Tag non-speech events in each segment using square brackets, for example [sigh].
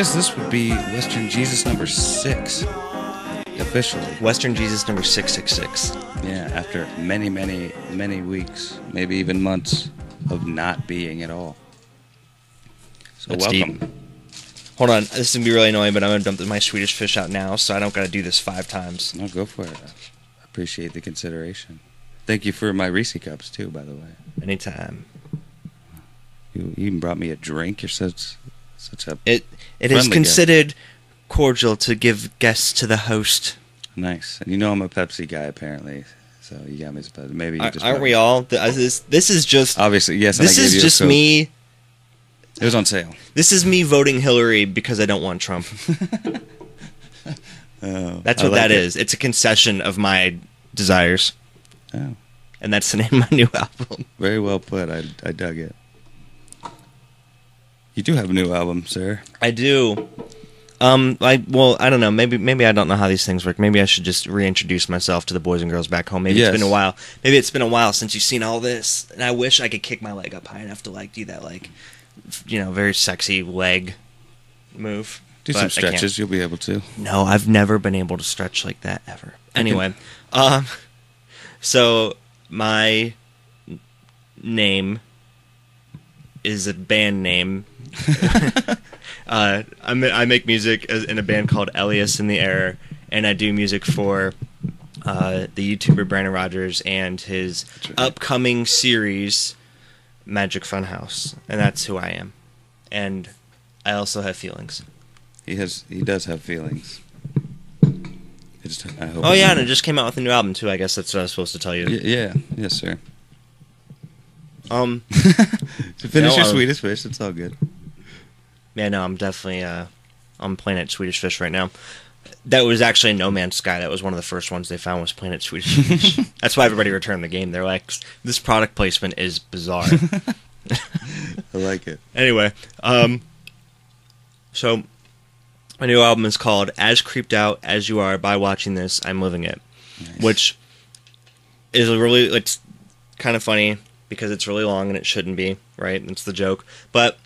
guess this would be Western Jesus number six. Officially. Western Jesus number six six six. Yeah, after many, many, many weeks, maybe even months of not being at all. So That's welcome. deep. Hold on, this is gonna be really annoying, but I'm gonna dump my Swedish fish out now, so I don't gotta do this five times. No, go for it. I appreciate the consideration. Thank you for my Reese cups too, by the way. Anytime. You you even brought me a drink. You're such such a It it is Friendly guest. considered cordial to give guests to the host. nice. And you know I'm a Pepsi guy apparently, so you got me Pepsi. Maybe you just Aren't we all? Uh, This this is just Obviously, yes. this is just me. It was on sale. This is me voting Hillary because I don't want Trump. [laughs] Oh, That's what like that it. is. It's a concession of my desires, Oh, and that's the name of my new [laughs] album. very well put. I I dug it. You do have a new album, sir. I do. Um, I well, I don't know. Maybe maybe I don't know how these things work. Maybe I should just reintroduce myself to the boys and girls back home. Maybe Yes. it's been a while. Maybe it's been a while since you've seen all this, and I wish I could kick my leg up high enough to like do that like, f- you know, very sexy leg move. Do But some I can't. stretches. You'll be able to. No, I've never been able to stretch like that ever. Anyway, um, [laughs] so my n- name is a band name. [laughs] uh, I, I make music in a band called Elias in the Air, and I do music for uh, the YouTuber Brandon Rogers and his right. upcoming series, Magic Funhouse, and that's who I am. And I also have feelings. He has. He does have feelings. I just. I hope. Oh yeah, and it just came out with a new album too. I guess that's what I was supposed to tell you. Y- yeah. Yes, sir. Um, [laughs] To finish your um, Swedish fish, it's all good. yeah, no, I'm definitely uh, on Planet Swedish Fish right now. That was actually No Man's Sky. That was one of the first ones they found was Planet Swedish Fish. [laughs] that's why everybody returned the game. They're like, this product placement is bizarre. [laughs] I like it. anyway, um, so my new album is called "As Creeped Out as You Are." By watching this, I'm living it. Nice. which is a really it's kind of funny because it's really long and it shouldn't be right it's the joke but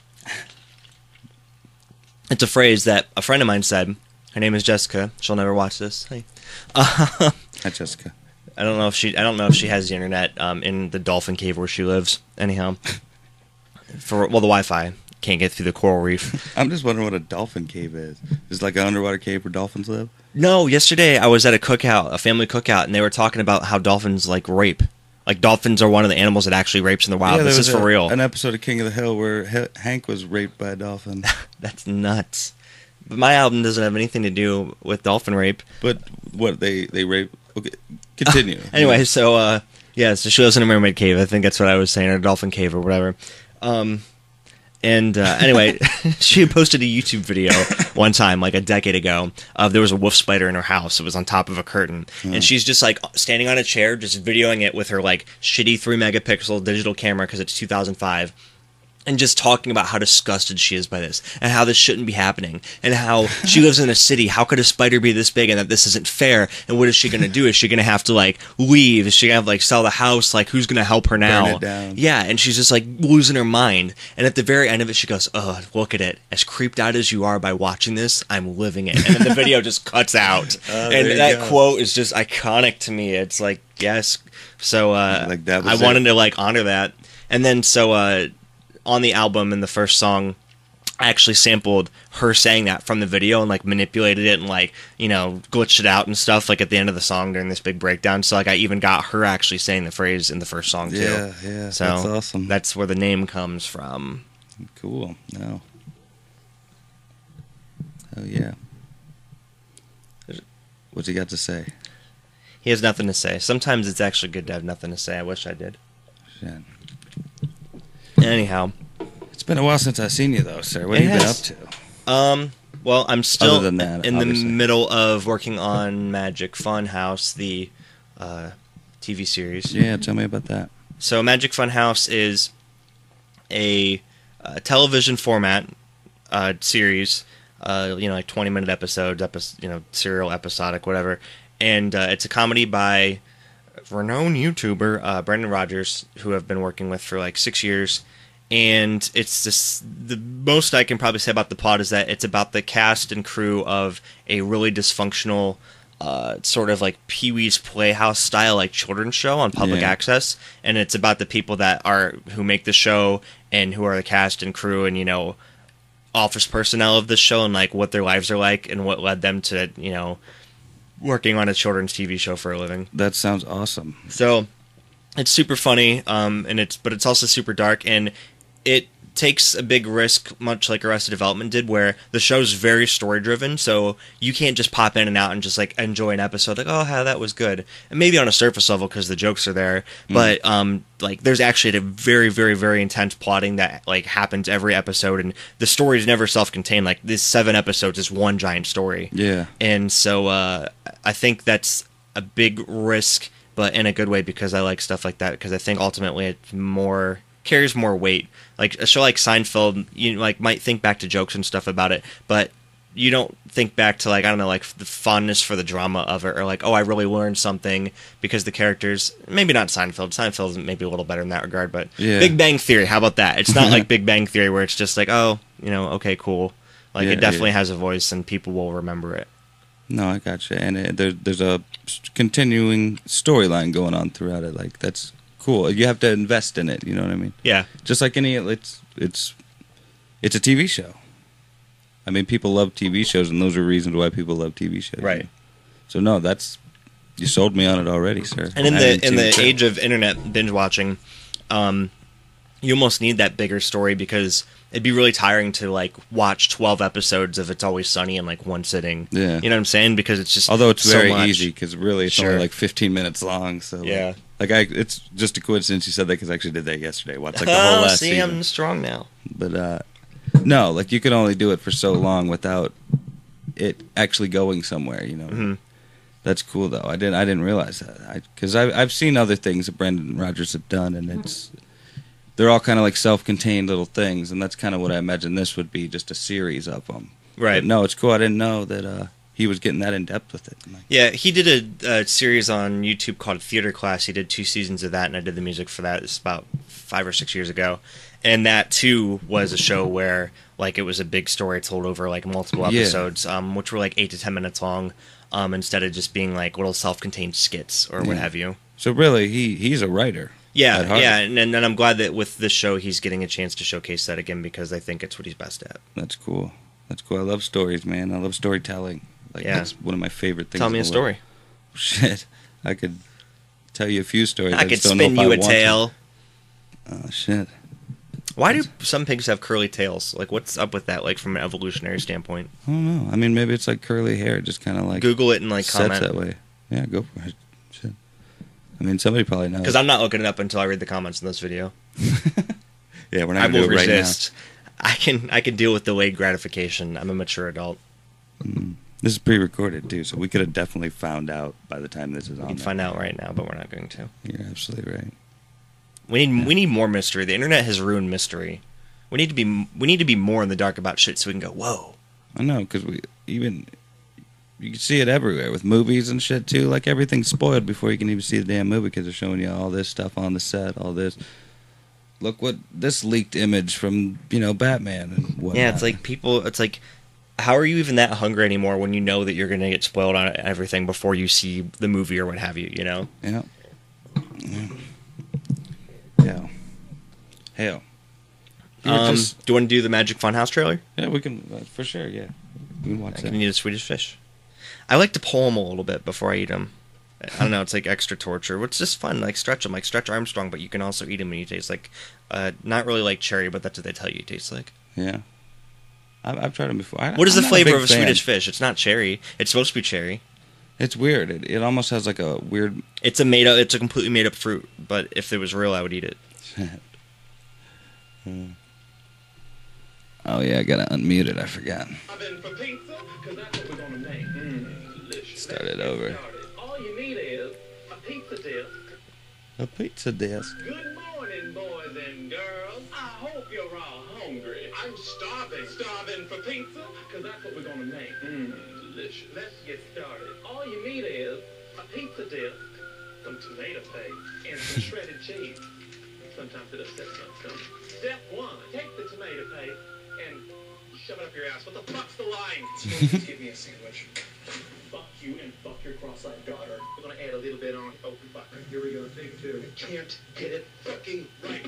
it's a phrase that a friend of mine said her name is jessica she'll never watch this hey uh, [laughs] Hi, Jessica. i don't know if she i don't know if she has the internet um, in the dolphin cave where she lives anyhow [laughs] for well the wi-fi can't get through the coral reef [laughs] I'm just wondering what a dolphin cave is. Is it like an underwater cave where dolphins live? No, yesterday I was at a cookout, a family cookout, and they were talking about how dolphins like rape. Like dolphins are one of the animals that actually rapes in the wild. there this is for a- real. An episode of King of the Hill where H- Hank was raped by a dolphin. [laughs] That's nuts. But my album doesn't have anything to do with dolphin rape. but what they they rape? Okay, continue. [laughs] Anyway, so uh, yeah, so she lives in a mermaid cave. I think that's what I was saying, or a dolphin cave, or whatever. Um, and uh, anyway, [laughs] she posted a YouTube video one time, like a decade ago, of there was a wolf spider in her house. It was on top of a curtain, and she's just like standing on a chair, just videoing it with her like shitty three megapixel digital camera because it's 2005. And just talking about how disgusted she is by this, and how this shouldn't be happening, and how she lives in a city. How could a spider be this big, and that this isn't fair? And what is she going to do? Is she going to have to like leave? Is she going to have like sell the house? Like who's going to help her now? Yeah, and she's just like losing her mind. And at the very end of it, she goes, "Oh, look at it! As creeped out as you are by watching this, I'm living it." And then the video just cuts out, [laughs] Oh, and that go. quote is just iconic to me. It's like, yes. So uh, Like, that I it. wanted to like honor that, and then so uh, on the album in the first song. I actually sampled her saying that from the video and like manipulated it and like you know glitched it out and stuff like at the end of the song during this big breakdown. So like I even got her actually saying the phrase in the first song too. Yeah, yeah. So that's awesome. That's where the name comes from. cool. No. Oh yeah. What's he got to say? He has nothing to say. Sometimes it's actually good to have nothing to say. I wish I did. Shit. [clears throat] Anyhow, It's been a while since I've seen you though, sir. What have you been up to? um, well, I'm still Other than that, in obviously. the middle of working on Magic Funhouse, the uh, TV series. Yeah, tell me about that. So Magic Funhouse is a, uh television format uh, series. Uh, you know, like twenty minute episodes, epi- you know, serial episodic, whatever. And uh, it's a comedy by renowned YouTuber uh, Brandon Rogers, who I've been working with for like six years. And it's just the most I can probably say about the plot is that it's about the cast and crew of a really dysfunctional, uh, sort of like Pee Wee's Playhouse style, like children's show on public Yeah. access. And it's about the people that are who make the show and who are the cast and crew and you know office personnel of the show and like what their lives are like and what led them to you know working on a children's TV show for a living. That sounds awesome. So it's super funny, um, and it's but it's also super dark, and it takes a big risk, much like Arrested Development did, where the show's very story driven. So you can't just pop in and out and just like enjoy an episode, like oh, how that was good, and maybe on a surface level because the jokes are there, but um, like there's actually a very, very, very intense plotting that like happens every episode, and the story is never self contained. Like this seven episodes is one giant story. Yeah. And so uh, I think that's a big risk, but in a good way because I like stuff like that. Because I think ultimately it's more carries more weight. Like a show like Seinfeld, you like might think back to jokes and stuff about it, but you don't think back to like I don't know like the fondness for the drama of it or like oh I really learned something because the characters maybe not Seinfeld Seinfeld's maybe a little better in that regard but Yeah. Big Bang Theory how about that it's not [laughs] like Big Bang Theory where it's just like oh you know okay cool like Yeah, it definitely yeah. has a voice and people will remember it No, I gotcha. And it, there, there's a continuing storyline going on throughout it. Like that's cool. You have to invest in it. You know what I mean? yeah Just like any, it's it's it's a TV show. I mean, people love TV shows, and those are reasons why people love TV shows. Right. So no, that's you sold me on it already, sir. And in I the in the it age of internet binge watching, um, you almost need that bigger story because it'd be really tiring to like watch twelve episodes of It's Always Sunny in like one sitting. Yeah. you know what I'm saying? Because it's just Although it's so very much. easy because really it's Sure. only like 15 minutes long. So Yeah. like I, it's just a coincidence you said that because I actually did that yesterday. Watched like the oh, whole last see, season. I'm strong now. But uh, no, like you can only do it for so long without it actually going somewhere. You know, Mhm. that's cool though. I didn't I didn't realize that because I've I've seen other things that Brandon Rogers have done, and it's they're all kind of like self-contained little things, and that's kind of what I imagine this would be, just a series of them. Right. But no, it's cool. I didn't know that uh, he was getting that in depth with it. Like, Yeah, he did a, a series on YouTube called Theater Class. He did two seasons of that, and I did the music for that. It's about five or six years ago, and that too was a show where like it was a big story told over like multiple Yeah. episodes, um, which were like eight to ten minutes long, um, instead of just being like little self-contained skits or what have you. So really, he he's a writer. Yeah, yeah, and, and I'm glad that with this show he's getting a chance to showcase that again because I think it's what he's best at. That's cool. That's cool. I love stories, man. I love storytelling. Like Yeah. that's one of my favorite things. Tell me a story. world. [laughs] Shit, I could tell you a few stories. I could just know spin you a want to. tale. Oh shit. Why do some pigs have curly tails? Like, what's up with that? Like, from an evolutionary standpoint? I don't know. I mean, maybe it's like curly hair, just kind of like Google it and like sets comment. that way. Yeah, go for it. Shit. I mean, somebody probably knows. Because I'm not looking it up until I read the comments in this video. [laughs] yeah, we're not I will do it right now. resist. I can I can deal with delayed gratification. I'm a mature adult. Mm. This is pre-recorded too, so we could have definitely found out by the time this is We on. can there. find out right now, but we're not going to. You're absolutely right. We need we need more mystery. The internet has ruined mystery. We need to be we need to be more in the dark about shit so we can go whoa. I know because we even you can see it everywhere with movies and shit too. Like everything's spoiled before you can even see the damn movie because they're showing you all this stuff on the set, all this. Look what this leaked image from you know Batman and whatnot. Yeah, it's like people. It's like, how are you even that hungry anymore when you know that you're going to get spoiled on everything before you see the movie or what have you? You know. yeah, yeah, hell, hell. Yeah, Um, just- do you want to do the Magic Funhouse trailer? yeah, we can uh, for sure. Yeah, we can watch I that. can eat a Swedish fish. I like to pull them a little bit before I eat them. I don't know. It's like extra torture. It's just fun. Like stretch them, like stretch Armstrong, but you can also eat them and you taste like, uh, not really like cherry, but that's what they tell you it tastes like. Yeah, I've, I've tried them before. I, What is I'm the flavor big of a fan. Swedish fish? It's not cherry. It's supposed to be cherry. It's weird. It, it almost has like a weird. It's a made up. It's a completely made up fruit. But if it was real, I would eat it. [laughs] Oh yeah, I gotta unmute it. I forgot. Oven for pizza, 'cause that's what we're gonna make. Delicious. Start it over. All you need is a pizza disc, A pizza disc. good morning, boys and girls. Starving for pizza? Because that's what we're going to make. Mmm, delicious. Let's get started. All you need is a pizza dip, some tomato paste, and some [laughs] shredded cheese. Sometimes it upsets my stomach. Step one, take the tomato paste and shove it up your ass. What the fuck's the line? [laughs] Just give me a sandwich. fuck you and fuck your cross-eyed daughter. We're gonna add a little bit on. Oh, fuck. Here we go, take two. I can't get it fucking right.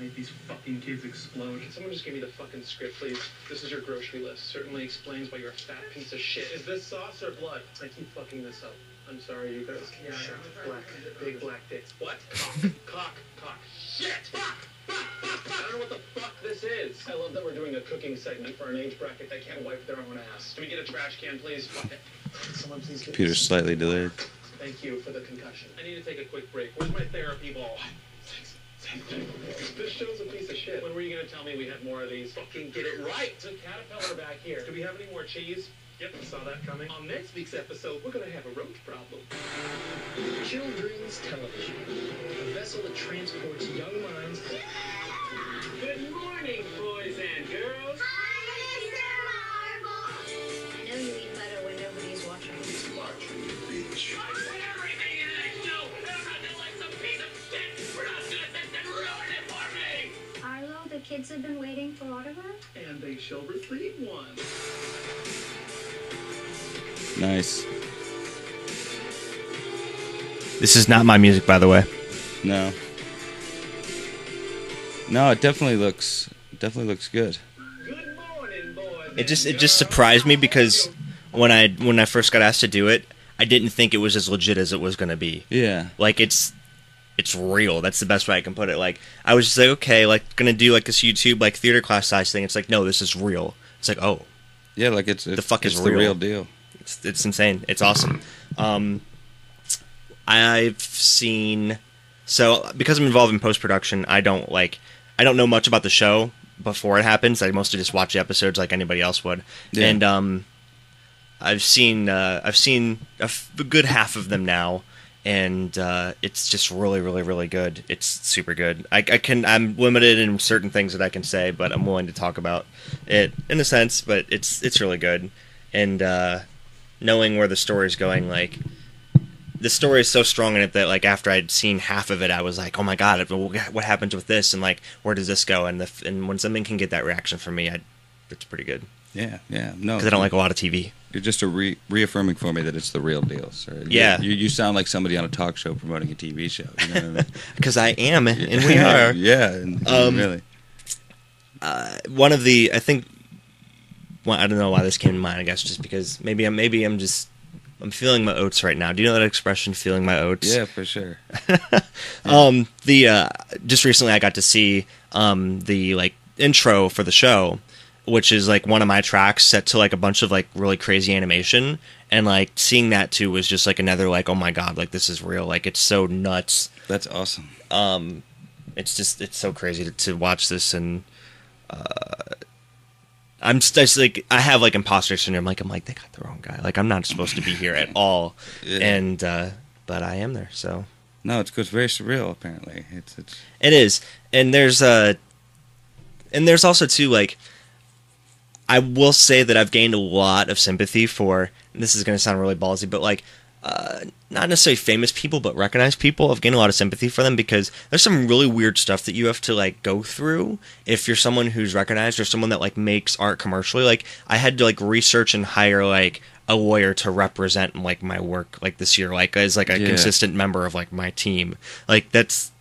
Make these fucking kids explode. Can someone just give me the fucking script, please? This is your grocery list. Certainly explains why you're a fat piece of shit. Is this sauce or blood? I keep fucking this up. I'm sorry, you guys. Yeah, yeah. Black. Big black dick. What? Cock. [laughs] cock. Cock. Shit! Fuck! I don't know what the fuck this is. I love that we're doing a cooking segment for an age bracket that can't wipe their own ass. Can we get a trash can, please? Someone please get Computer's this. slightly delayed. Thank you for the concussion. I need to take a quick break. Where's my therapy ball? Thanks. This show's a piece of shit. When were you gonna tell me we had more of these? Fucking get it right. The caterpillar back here. Do we have any more cheese? Yep, saw that coming. On next week's episode, we're gonna have a roach problem. Children's television. A vessel that transports young minds. Good morning, boys and girls. Hi, Mr. Marvel. I know you eat better when nobody's watching. I put everything in this show, I'm not gonna let some piece of shit produce and ruin it for me. Arlo, the kids have been waiting for autograph? And they shall receive one. Nice. This is not my music, by the way. No. No, it definitely looks definitely looks good. Good morning, boys. It just it just surprised me because when I when I first got asked to do it, I didn't think it was as legit as it was going to be. Yeah. Like it's it's real. That's the best way I can put it. Like I was just like, okay, like gonna do like this YouTube like theater class size thing. It's like no, this is real. It's like oh, Yeah, like it's, it's fuck is it's the real? real deal. It's it's insane. It's awesome. Um, I've seen so because I'm involved in post production, I don't like I don't know much about the show before it happens. I mostly just watch the episodes like anybody else would, Yeah. and um, I've seen uh, I've seen a, f- a good half of them now, and uh, it's just really really really good. It's super good. I, I can I'm limited in certain things that I can say, but I'm willing to talk about it in a sense. But it's it's really good, and uh, knowing where the story's going, like the story is so strong in it that like after I'd seen half of it, I was like, oh my god, what happens with this, and like where does this go? And the and when something can get that reaction from me, I, it's pretty good Yeah, yeah. No, because I don't like a lot of TV. You're just a re- reaffirming for me that it's the real deal, sir. Yeah. You, you sound like somebody on a talk show promoting a TV show. You know I mean? [laughs] Because I am, and we are. yeah, and, Um, really. uh, one of the I think well, I don't know why this came to mind. I guess just because maybe I'm maybe I'm just I'm feeling my oats right now. Do you know that expression, feeling my oats? Yeah, for sure. [laughs] Um, the uh, just recently I got to see um the like intro for the show, which is like one of my tracks set to like a bunch of like really crazy animation, and like seeing that too was just like another like oh my god like this is real like it's so nuts. That's awesome. Um, it's just it's so crazy to, to watch this and. Uh, I'm just like I have like imposter syndrome. Like I'm like they got the wrong guy. Like I'm not supposed to be here at all, Yeah. and uh, but I am there. So No, it's it's very surreal. Apparently, it's it's It is, and there's uh and there's also too like, I will say that I've gained a lot of sympathy for. And this is going to sound really ballsy, but like, uh, not necessarily famous people, but recognized people. I've gained a lot of sympathy for them because there's some really weird stuff that you have to like go through if you're someone who's recognized or someone that like makes art commercially. Like, I had to like research and hire like a lawyer to represent like my work like this year, like as like a Yeah. consistent member of like my team. Like that's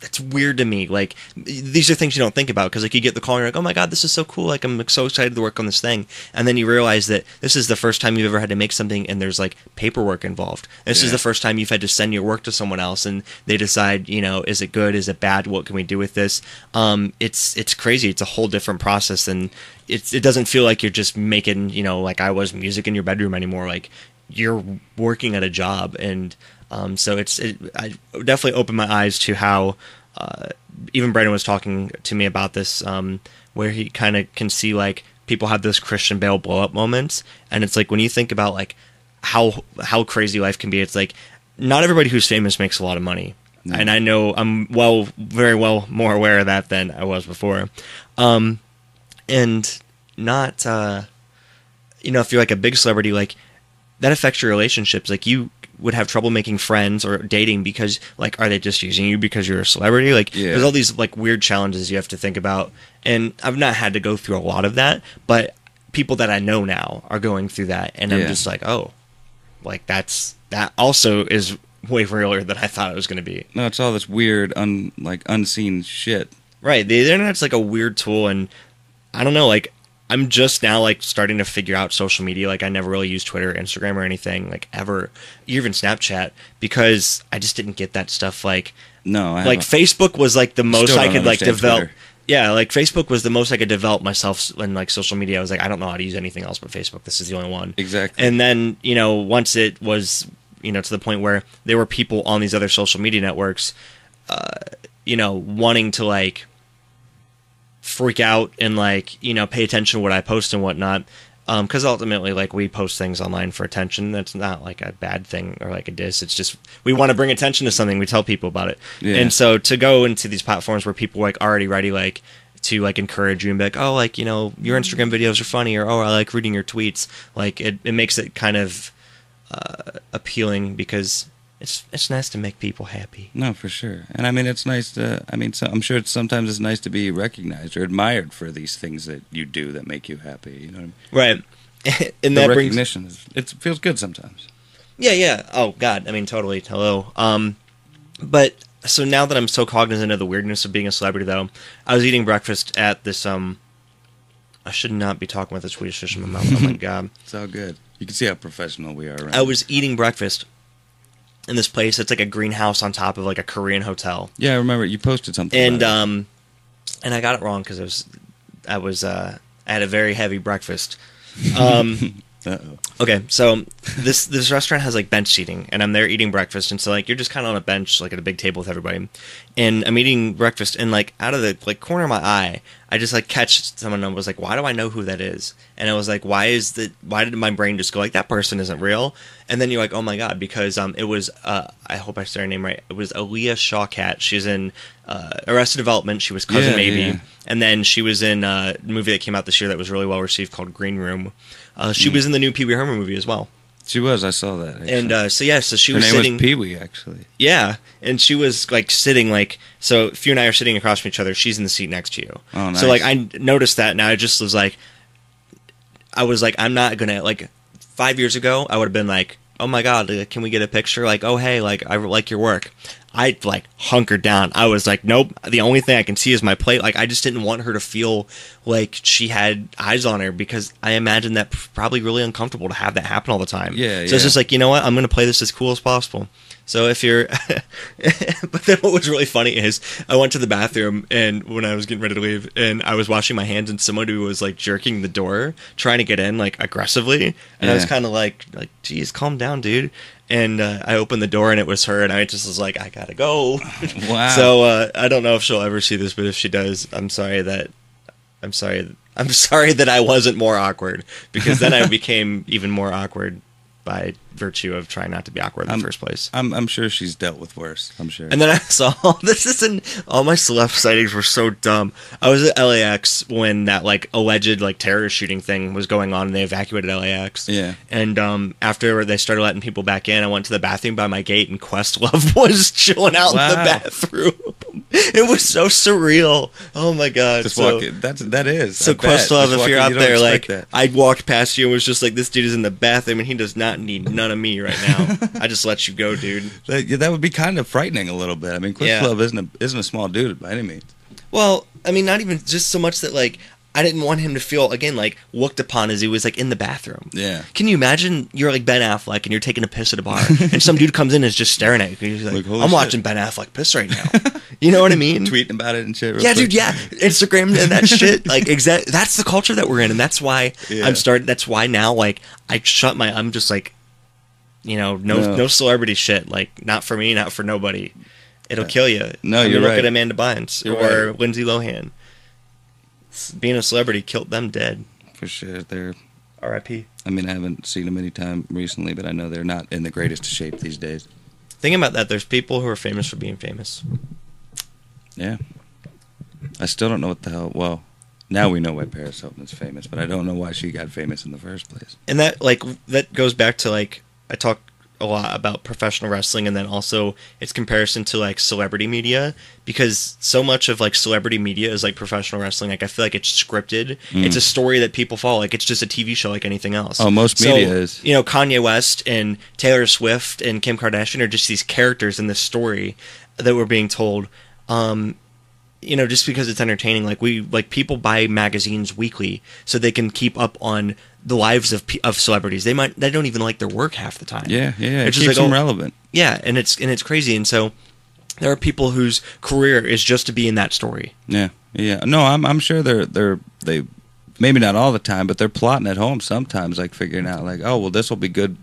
that's weird to me. Like these are things you don't think about because like you get the call and you're like, oh my god, this is so cool. Like I'm so excited to work on this thing, and then you realize that this is the first time you've ever had to make something and there's like paperwork involved. This is the first time you've had to send your work to someone else and they decide, you know, is it good, is it bad, what can we do with this? Um, it's it's crazy. It's a whole different process and it's it doesn't feel like you're just making you know like I was music in your bedroom anymore. Like you're working at a job and um, so it's it, I definitely opened my eyes to how uh, even Brandon was talking to me about this um, where he kind of can see like people have those Christian Bale blow up moments and it's like when you think about like how how crazy life can be it's like not everybody who's famous makes a lot of money Yeah. and I know I'm well, very well more aware of that than I was before. Um, and not, uh, you know, if you're like a big celebrity, like that affects your relationships. Like you would have trouble making friends or dating because, like, are they just using you because you're a celebrity? Like, Yeah. there's all these like weird challenges you have to think about. And I've not had to go through a lot of that, but people that I know now are going through that, and I'm Yeah. just like, oh, like that's that also is way realer than I thought it was going to be. No, it's all this weird, un like unseen shit. Right. The internet's like a weird tool and I don't know, like I'm just now like starting to figure out social media. Like I never really used Twitter, Instagram or anything, like ever. Even Snapchat, because I just didn't get that stuff like No, I like haven't. Facebook was like the most Still I could like develop. Twitter. Yeah, like Facebook was the most I could develop myself in like social media. I was like, I don't know how to use anything else but Facebook. This is the only one. Exactly. And then you know, once it was you know to the point where there were people on these other social media networks, uh, you know, wanting to like freak out and like you know pay attention to what I post and whatnot. Because ultimately, like we post things online for attention. That's not like a bad thing or like a diss. It's just we want to bring attention to something. We tell people about it. Yeah. And so to go into these platforms where people like already ready, like to like encourage you and be like, oh, like you know, your Instagram videos are funny, or oh, I like reading your tweets. Like it, it makes it kind of uh, appealing because it's it's nice to make people happy. No, for sure. And I mean, it's nice to. I mean, so, I'm sure it's, sometimes it's nice to be recognized or admired for these things that you do that make you happy. You know what I mean? Right. [laughs] and the that brings recognition is it feels good sometimes. Yeah, yeah. Oh God, I mean, totally. Hello. Um, but so now that I'm so cognizant of the weirdness of being a celebrity, though, I was eating breakfast at this. Um, I should not be talking with a Swedish fish in my mouth. Oh my [laughs] God. It's all good. You can see how professional we are. Around. I was eating breakfast in this place. It's like a greenhouse on top of like a Korean hotel, Yeah, I remember you posted something. and um, and I got it wrong because I was, I was, uh, I had a very heavy breakfast. [laughs] Um. Uh-oh. Okay, so this this restaurant has like bench seating, and I'm there eating breakfast, and so like you're just kind of on a bench, like at a big table with everybody, and I'm eating breakfast, and like out of the like corner of my eye, I just like catch someone and was like, why do I know who that is? And I was like, why is the why did my brain just go like that person isn't real? And then you're like, oh my god, because um it was uh I hope I said her name right. It was Alia Shawkat. She's in uh, Arrested Development. She was cousin Yeah, maybe, yeah. and then she was in uh, a movie that came out this year that was really well received called Green Room. Uh, she was in the new Pee Wee Herman movie as well. She was. I saw that. Actually. And uh, so yeah, so she her was name sitting. was Pee Wee. Actually. yeah, and she was like sitting like so. If you and I are sitting across from each other, she's in the seat next to you. Oh, nice. So like. I noticed that, and I just was like, I was like, I'm not gonna like. Five years ago, I would have been like, "Oh my god, like, can we get a picture?" Like, "Oh hey, like I like your work." I like hunkered down. I was like, "Nope." The only thing I can see is my plate. Like, I just didn't want her to feel like she had eyes on her because I imagine that probably really uncomfortable to have that happen all the time. Yeah, So yeah. it's just like, you know what? I'm gonna play this as cool as possible. So if you're, [laughs] but then what was really funny is I went to the bathroom and when I was getting ready to leave and I was washing my hands and somebody was like jerking the door trying to get in like aggressively and I was kind of like like geez calm down dude and uh, I opened the door and it was her and I just was like I gotta go. [laughs] Wow. so uh, I don't know if she'll ever see this but if she does I'm sorry that I'm sorry I'm [laughs] sorry that I wasn't more awkward because then I became even more awkward by virtue of trying not to be awkward in the I'm- first place. I'm I'm sure she's dealt with worse. I'm sure. And then I saw [laughs] this isn't all my celeb sightings were so dumb. I was at LAX when that like alleged like terror shooting thing was going on and they evacuated LAX. Yeah. And um after they started letting people back in, I went to the bathroom by my gate and Questlove [laughs] was chilling out in the bathroom. It was so surreal. Oh my god. just so, walk. That's that is. so. Questlove, if you're out you there, like that. I walked past you and was just like, this dude is in the bathroom and he does not need none of me right now. [laughs] I just let you go, dude. That, yeah, that would be kind of frightening a little bit. I mean, Yeah. Love isn't a isn't a small dude by any means. Well, I mean, not even just so much that like I didn't want him to feel again like looked upon as he was like in the bathroom. Yeah. Can you imagine you're like Ben Affleck and you're taking a piss at a bar [laughs] and some dude comes in and is just staring at you? He's like, Like, I'm shit." watching Ben Affleck piss right now. [laughs] You know what I mean? Tweeting about it and shit. Yeah, quick. dude. Yeah, Instagram and that shit. Like, exact. That's the culture that we're in, and that's why Yeah. I'm starting. That's why now, like, I shut my. I'm just like, you know, no, No. no, celebrity shit. Like, not for me, not for nobody. It'll kill you. No, I mean, you're look right. at Amanda Bynes You're or right. Lindsay Lohan. Being a celebrity killed them dead. for sure. They're. R.I.P. I mean, I haven't seen them any time recently, but I know they're not in the greatest shape these days. Thinking about that, there's people who are famous for being famous. Yeah. I still don't know what the hell. Well, now we know why Paris Hilton is famous, but I don't know why she got famous in the first place. and that like that goes back to like I talk a lot about professional wrestling and then also its comparison to like celebrity media because so much of like celebrity media is like professional wrestling. Like I feel like it's scripted. It's a story that people follow. Like it's just a TV show like anything else. Mm. Oh, most So, media is. you know Kanye West and Taylor Swift and Kim Kardashian are just these characters in this story that we're being told. Um you know just because it's entertaining like we like people buy magazines weekly so they can keep up on the lives of pe- of celebrities they might they don't even like their work half the time Yeah, yeah. It It's keeps just like, them oh, relevant. yeah and it's and it's crazy and so there are people whose career is just to be in that story Yeah, yeah. No, I'm I'm sure they're they're they maybe not all the time, but they're plotting at home sometimes, like figuring out like, oh well, this will be good,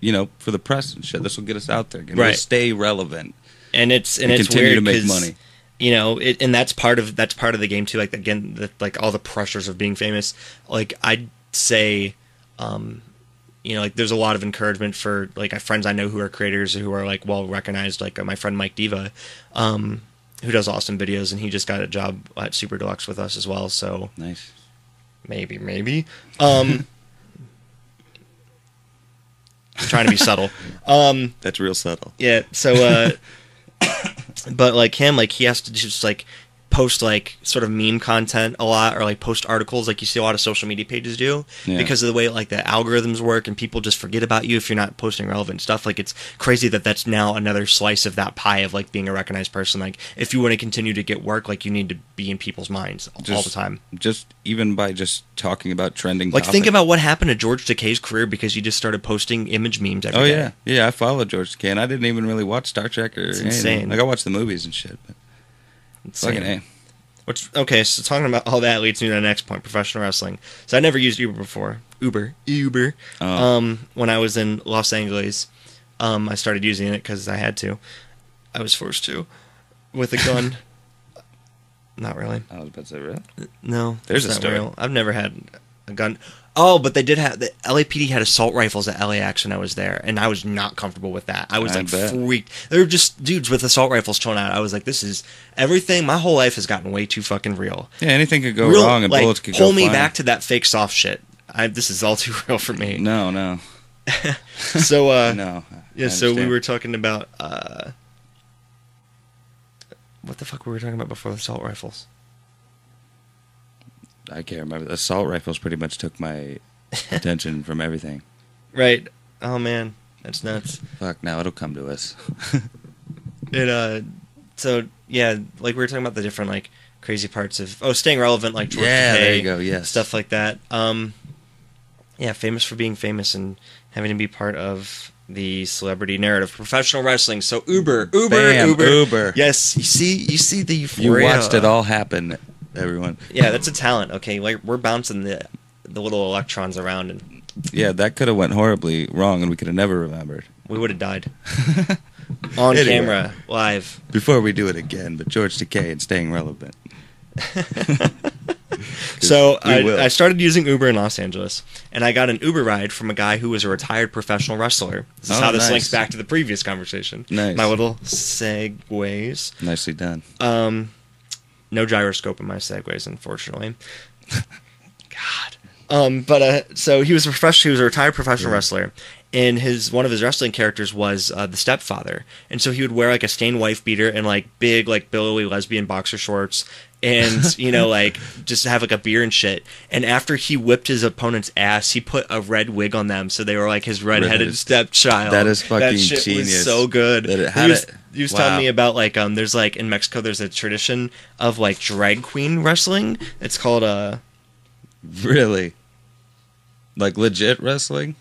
you know, for the press and shit. This will get us out there, and we'll Right. stay relevant. and it's and, And it's continue weird to make money. You know, it, and that's part of that's part of the game too. Like again, the, like all the pressures of being famous. Like I'd say, um, you know, like there's a lot of encouragement for like I- friends I know who are creators who are like well recognized. Like uh, my friend Mike Diva, um, who does awesome videos, and he just got a job at Super Deluxe with us as well. So Nice. maybe, maybe. Um, [laughs] I'm trying to be subtle. Um, That's real subtle. yeah. So, uh, [laughs] but like him, like he has to just like post like sort of meme content a lot, or like post articles, like you see a lot of social media pages do, Yeah. because of the way like the algorithms work, and people just forget about you if you're not posting relevant stuff. Like it's crazy that that's now another slice of that pie of like being a recognized person. Like if you want to continue to get work, like you need to be in people's minds all the time. Just even by just talking about trending. Like think about what happened to George Takei's career because he just started posting image memes every Oh day. yeah, yeah. I followed George Takei, and I didn't even really watch Star Trek or It's anything. insane. Like I watched the movies and shit. But. Fucking a. Which okay, so talking about all that leads me to the next point: professional wrestling. So I never used Uber before. Uber, Uber. Oh. Um, when I was in Los Angeles, um, I started using it because I had to. I was forced to, with a gun. [laughs] Not really. I was about to say, really? No, There's a story. real. I've never had a gun. Oh, but they did have the LAPD had assault rifles at LAX when I was there, and I was not comfortable with that. I was I like bet. freaked. They were just dudes with assault rifles chilling out. I was like, this is everything. My whole life has gotten way too fucking real. Yeah, anything could go Real- wrong, and like, bullets could pull go me flying. back to that fake soft shit. I, this is all [laughs] too real for me. No, no, [laughs] So, uh, [laughs] no. yeah. So we were talking about uh, what the fuck were we talking about before the assault rifles? I can't remember. Assault rifles pretty much took my [laughs] attention from everything. Right. Oh man, that's nuts. Fuck, now it'll come to us. [laughs] It uh, so yeah, like we were talking about the different like crazy parts of oh staying relevant like George yeah, there you go. Yes, stuff like that. Um, yeah, famous for being famous and having to be part of the celebrity narrative, professional wrestling. So Uber, Uber, Bam, Uber, Uber. Yes, you see, you see the You watched it all happen, everyone. Yeah, that's a talent. Okay, like we're bouncing the the little electrons around, and Yeah, that could have went horribly wrong, and we could have never remembered. we would have died [laughs] on Anyway. camera, live. Before we do it again, but George Takei and staying relevant. [laughs] So We I, will. I started using Uber in Los Angeles, and I got an Uber ride from a guy who was a retired professional wrestler. This is Oh, how this nice. links back to the previous conversation. Nice. My little segues. Nicely done. Um, no gyroscope in my segues, unfortunately. [laughs] God. Um, but uh, so he was a professional. He was a retired professional wrestler, and his one of his wrestling characters was uh, the stepfather, and so he would wear like a stained wife beater and like big like billowy lesbian boxer shorts, and [laughs] you know like just have like a beer and shit. And after he whipped his opponent's ass, he put a red wig on them, so they were like his redheaded stepchild. That is fucking that shit Was genius. so good. That it had it. He was Wow. telling me about like um there's like in Mexico there's a tradition of like drag queen wrestling. It's called uh Really? Like legit wrestling?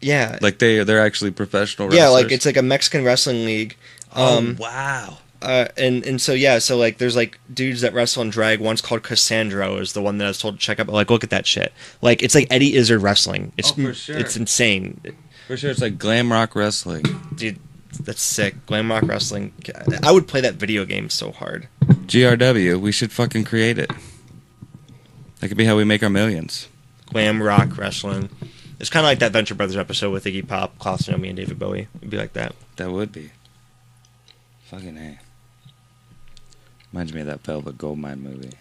yeah Like they they're actually professional yeah like it's like a Mexican wrestling league. Um oh, wow. uh and and so yeah so like there's like dudes that wrestle in drag. One's called Cassandro is the one that I was told to check out. Like look at that shit. Like it's like Eddie Izzard wrestling. It's Oh, for sure. it's insane, For sure it's like glam rock wrestling. dude. That's sick. Glam rock wrestling. I would play that video game so hard. GRW, we should fucking create it. That could be how we make our millions. Glam rock wrestling. It's kind of like that Venture Brothers episode with Iggy Pop, Klaus Nomi, and David Bowie. It'd be like that. That would be. Fucking A. Reminds me of that Velvet Goldmine movie.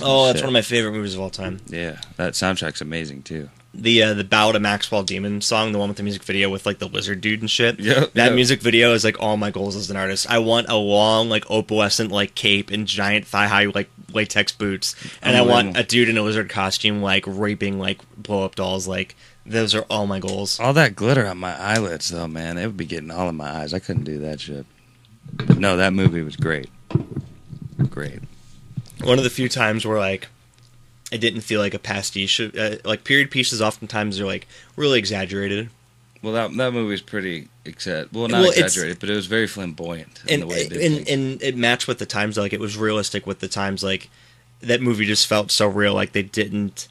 Oh, that's Shit. one of my favorite movies of all time. Yeah, that soundtrack's amazing too. The uh, the Ballad of Maxwell Demon song, the one with the music video with like the lizard dude and shit. Yeah, that yep. music video is like all my goals as an artist. I want a long like opalescent like cape and giant thigh high like latex boots, and I want a dude in a lizard costume like raping like blow up dolls. Like those are all my goals. All that glitter on my eyelids, though, man, it would be getting all in my eyes. I couldn't do that shit. But no, that movie was great. Great. One of the few times where like it didn't feel like a pastiche. Uh, like period pieces, oftentimes are like really exaggerated. Well, that that movie was pretty exa- well, not Well, exaggerated, but it was very flamboyant in and the way it did and, things. and it matched with the times like it was realistic with the times like that movie just felt so real like they didn't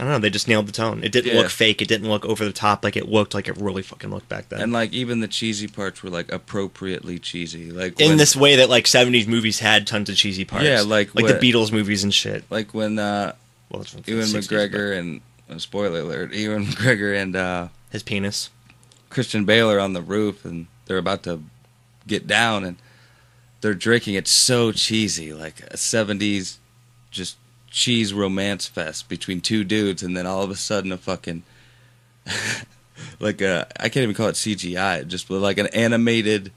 I don't know they just nailed the tone. It didn't Yeah. look fake. It didn't look over the top. Like it looked like it really fucking looked back then. And like even the cheesy parts were like appropriately cheesy, like in when- this way that like 70s movies had tons of cheesy parts. Yeah, like like what- the Beatles movies and shit. like when uh, well it's Ewan 60s, McGregor and uh, spoiler alert, Ewan [laughs] McGregor and uh, his penis. Christian Bale are on the roof and they're about to get down and they're drinking. It's so cheesy, like a '70s just cheese romance fest between two dudes, and then all of a sudden a fucking [laughs] like a I can't even call it CGI, just like an animated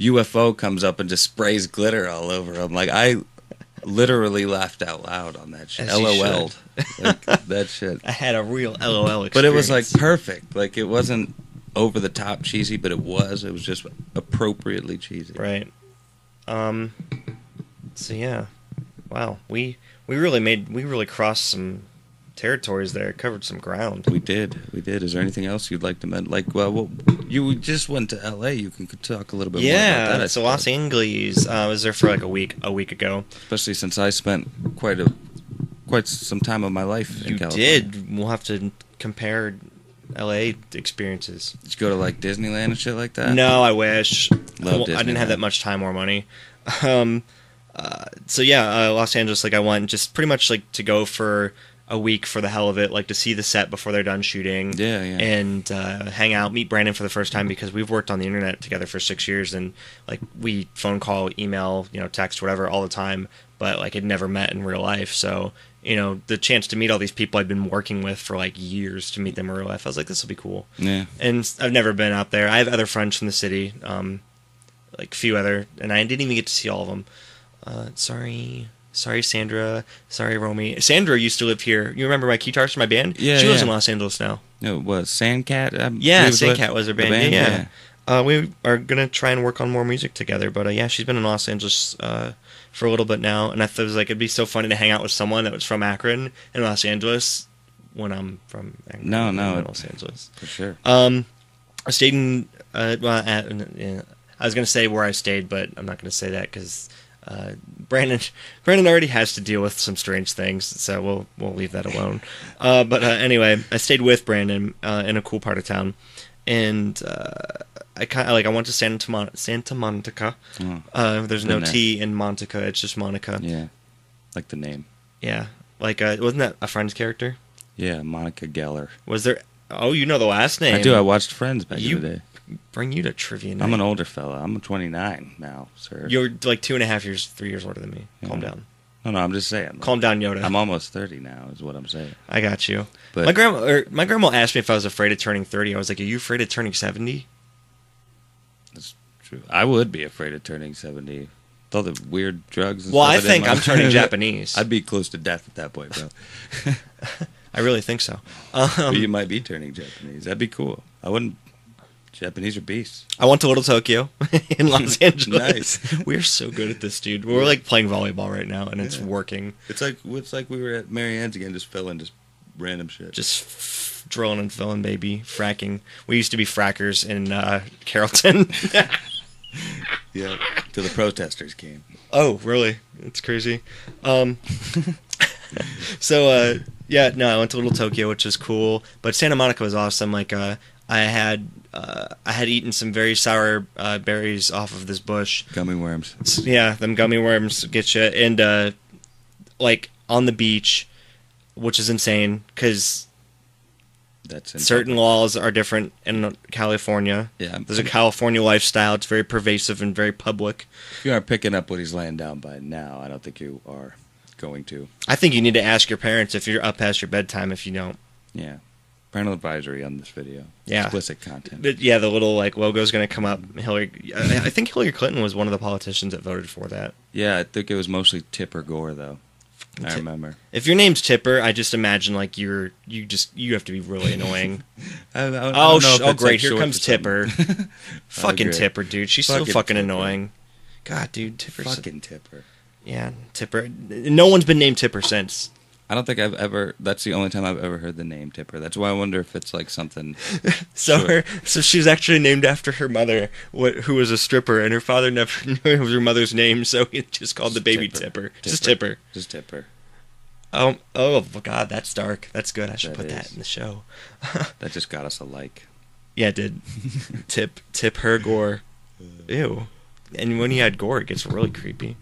UFO comes up and just sprays glitter all over him. Like I literally laughed out loud on that shit. LOL'd. Like, [laughs] that shit. I had a real LOL experience But it was like perfect. Like it wasn't over the top cheesy, but it was. It was just appropriately cheesy. right um so yeah wow we we really made we really crossed some territories there covered some ground We did. We did. Is there anything else you'd like to mention? Like, well, well, you just went to L.A. You can talk a little bit more yeah about that. So los angeles uh, I was there for like a week a week ago Especially since I spent quite a quite some time of my life in you did we'll have to compare la experiences Did you go to like Disneyland and shit like that? no i wish Love Well, i didn't have that much time or money [laughs] um uh, so yeah uh, los angeles like i went just pretty much like to go for a week for the hell of it like to see the set before they're done shooting Yeah, yeah. and uh, hang out, meet Brandon for the first time because we've worked on the internet together for six years, and like we phone call, email, you know, text, whatever, all the time, but like had never met in real life. So you know, the chance to meet all these people I'd been working with for like years to meet them in real life, I was like, this will be cool. Yeah. And I've never been out there. I have other friends from the city, um, like a few other, and I didn't even get to see all of them. Uh, sorry. Sorry, Sandra. Sorry, Romy. Sandra used to live here. You remember my guitarist in my band? Yeah, She lives in Los Angeles now. No, it was Sandcat. Um, Yeah, he was with? Sandcat was her The band. yeah, yeah. Uh, we are gonna try and work on more music together. But uh, yeah, she's been in Los Angeles uh, for a little bit now, and I thought it was like it'd be so funny to hang out with someone that was from Akron in Los Angeles when I'm from Akron, No, no, in Los Angeles. for sure. Um, I stayed in. Uh, well, at, yeah, I was gonna say where I stayed, but I'm not gonna say that because uh, Brandon Brandon already has to deal with some strange things, so we'll we'll leave that alone. uh, but uh, anyway, I stayed with Brandon uh, in a cool part of town, and uh, I kind of like I went to Santa Mon- Santa Monica. Oh, Uh, there's no there. T in Monica; it's just Monica. Yeah, like the name. Yeah, like uh, wasn't that a Friends character? Yeah, Monica Geller. Was there? Oh, you know the last name. I do. I watched Friends back You in the day. Bring you to trivia. Night. I'm an older fella. I'm 29 now, sir. You're like two and a half years, three years older than me. Calm down. no, no. I'm just saying. Calm down, Yoda. I'm almost 30 now, is what I'm saying. I got you. But my grandma, or my grandma asked me if I was afraid of turning thirty. I was like, "Are you afraid of turning 70? That's true. I would be afraid of turning 70. With all the weird drugs. And Well, I think I'm turning [laughs] Japanese. I'd be close to death at that point, bro. [laughs] I really think so. [laughs] Um, you might be turning Japanese. That'd be cool. I wouldn't. Japanese are beasts. I went to Little Tokyo [laughs] in Los [laughs] Angeles. Nice. [laughs] We're so good at this, dude. We're like playing volleyball right now, and it's working. It's like it's like we were at Marianne's again, just filling just random shit. Just f- drilling and filling, baby. Fracking. We used to be frackers in uh, Carrollton. yeah. Till the protesters came. Oh, really? It's crazy. Um, so uh, yeah, no, I went to Little Tokyo, which was cool. But Santa Monica was awesome. Like uh, I had uh, I had eaten some very sour uh, berries off of this bush. Gummy worms. Yeah, them gummy worms get you. And uh, like on the beach, which is insane because That's in Certain laws are different in California. Yeah, There's a California lifestyle. It's very pervasive and very public. If you aren't picking up what he's laying down by now, I don't think you are going to. I think you need to ask your parents if you're up past your bedtime. If you don't, Yeah. Parental advisory on this video. Yeah. Explicit content. but yeah, the little like logo's going to come up. Hillary, I, I think Hillary Clinton was one of the politicians that voted for that. yeah, I think it was mostly Tipper Gore though. I Tip- remember. If your name's Tipper, I just imagine like you're you just you have to be really [laughs] annoying. I, I, oh, sh- oh great, like, here comes. Tipper. [laughs] Oh, [laughs] fucking. Tipper, dude. She's so Fucking fucking Tipper. annoying. God, dude, Tipper. Fucking Tipper. yeah, Tipper. No one's been named Tipper since. I don't think I've ever. That's the only time I've ever heard the name Tipper. That's why I wonder if it's like something. [laughs] So Sure. her, so she's actually named after her mother, wh- who was a stripper, and her father never [laughs] knew it was her mother's name, so he just called the baby Tipper. Just Tipper. Just Tipper. Oh, oh God, that's dark. That's good. I should That put that in the show. [laughs] That just got us a like. Yeah, it did. tip, tip her gore. Ew. And when he had gore, it gets really creepy.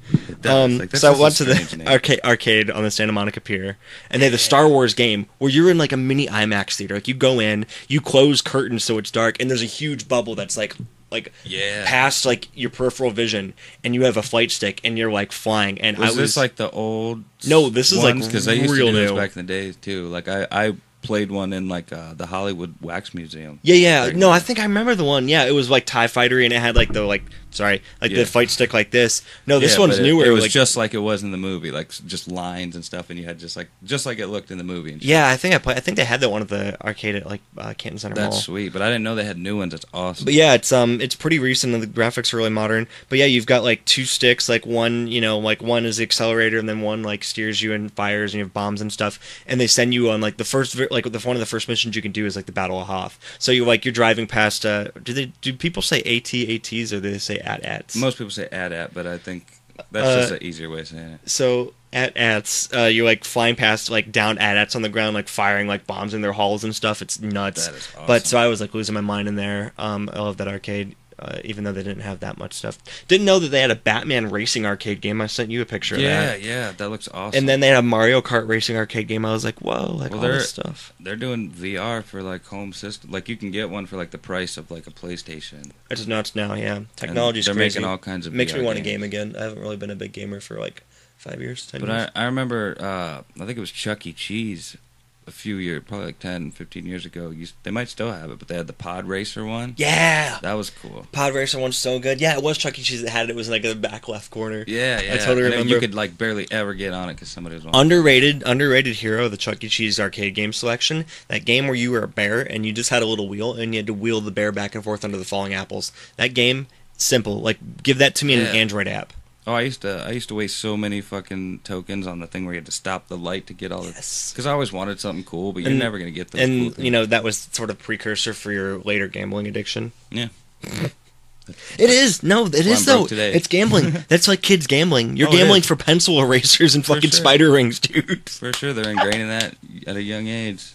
Um, Like, so I went to the arcade, arcade on the Santa Monica Pier, and they had the Star Wars game where you're in like a mini IMAX theater. Like you go in, you close curtains so it's dark, and there's a huge bubble that's like like Yeah. past like your peripheral vision, and you have a flight stick, and you're like flying. And Was, I was this like the old? No, this is, like, because I used real to do this new. back in the days too. Like I, I played one in like uh, the Hollywood Wax Museum. Yeah, yeah. Like- No, I think I remember the one. Yeah, it was like Tie Fightery, and it had like the like sorry, like Yeah. the fight stick like this. No, this Yeah, one's it- newer. It, was like, just like it was in the movie, like just lines and stuff, and you had just like just like it looked in the movie. And yeah. I think I play. I think they had that one at the arcade at like uh, Canton Center that's Mall. sweet. But I didn't know they had new ones. That's awesome. But yeah, it's um, it's pretty recent, and the graphics are really modern. But yeah, you've got like two sticks, like one, you know, like one is the accelerator, and then one like steers you and fires, and you have bombs and stuff. And they send you on like the first, vi- like the one of the first missions you can do is like the Battle of Hoth. So you like you're driving past. Uh, do they do people say AT ATs or do they say at ats? Most people say at at, but I think that's Uh, just an easier way of saying it. so at ats, uh, you're like flying past like down at ats on the ground, like firing like bombs in their halls and stuff. It's nuts. That is awesome. But so I was like losing my mind in there. Um, I love that arcade, uh, even though they didn't have that much stuff. Didn't know that they had a Batman racing arcade game. I sent you a picture yeah, of that. yeah, that looks awesome. And then they had a Mario Kart racing arcade game. I was like, whoa, like Well, all this stuff. they're doing VR for like home system. Like you can get one for like the price of like a PlayStation. It's nuts now. Yeah, And technology's They're crazy. making all kinds of. Makes VR me want to games. game again. I haven't really been a big gamer for like five years, ten But years. I, I remember, uh, I think it was Chuck E. Cheese a few years, probably like 10, 15 years ago. Used, they might still have it, but they had the Pod Racer one. yeah. That was cool. Pod Racer one's so good. Yeah, it was Chuck E. Cheese that had it. It was like in the back left corner. Yeah, yeah. I totally And then You could like barely ever get on it because somebody was on. Underrated, underrated hero, the Chuck E. Cheese arcade game selection. That game where you were a bear and you just had a little wheel and you had to wheel the bear back and forth under the falling apples. That game, simple. Like, give that to me in an Android app. Oh, I used to, I used to waste so many fucking tokens on the thing where you had to stop the light to get all the. Because I always wanted something cool, but you're And- never gonna get those. And things. you know that was sort of precursor for your later gambling addiction. Yeah. It is no, it why is though. today. It's gambling. [laughs] That's like kids gambling. You're Oh, gambling for pencil erasers and For fucking sure. spider rings, dude. for sure, they're ingraining that at a young age.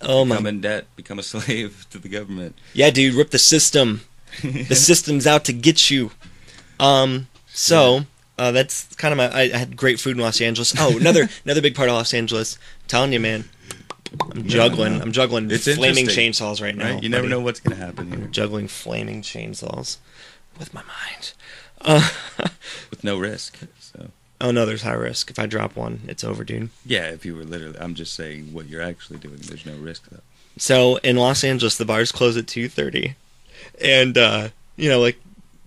Oh my, Become in debt, become a [laughs] slave to the government. yeah, dude. Rip the system. [laughs] the system's out to get you. Um, so uh, that's kind of my. I, I had great food in Los Angeles. Oh, another [laughs] another big part of Los Angeles. telling you, man. I'm juggling. I'm juggling It's flaming interesting, chainsaws right now. Right? You never buddy. know what's gonna happen here Juggling flaming chainsaws with my mind. [laughs] Uh, with no risk. So oh no, there's high risk. If I drop one, it's over, dude. yeah, if you were literally, I'm just saying what you're actually doing. There's no risk though. So in Los Angeles, the bars close at two thirty, and uh, you know, like,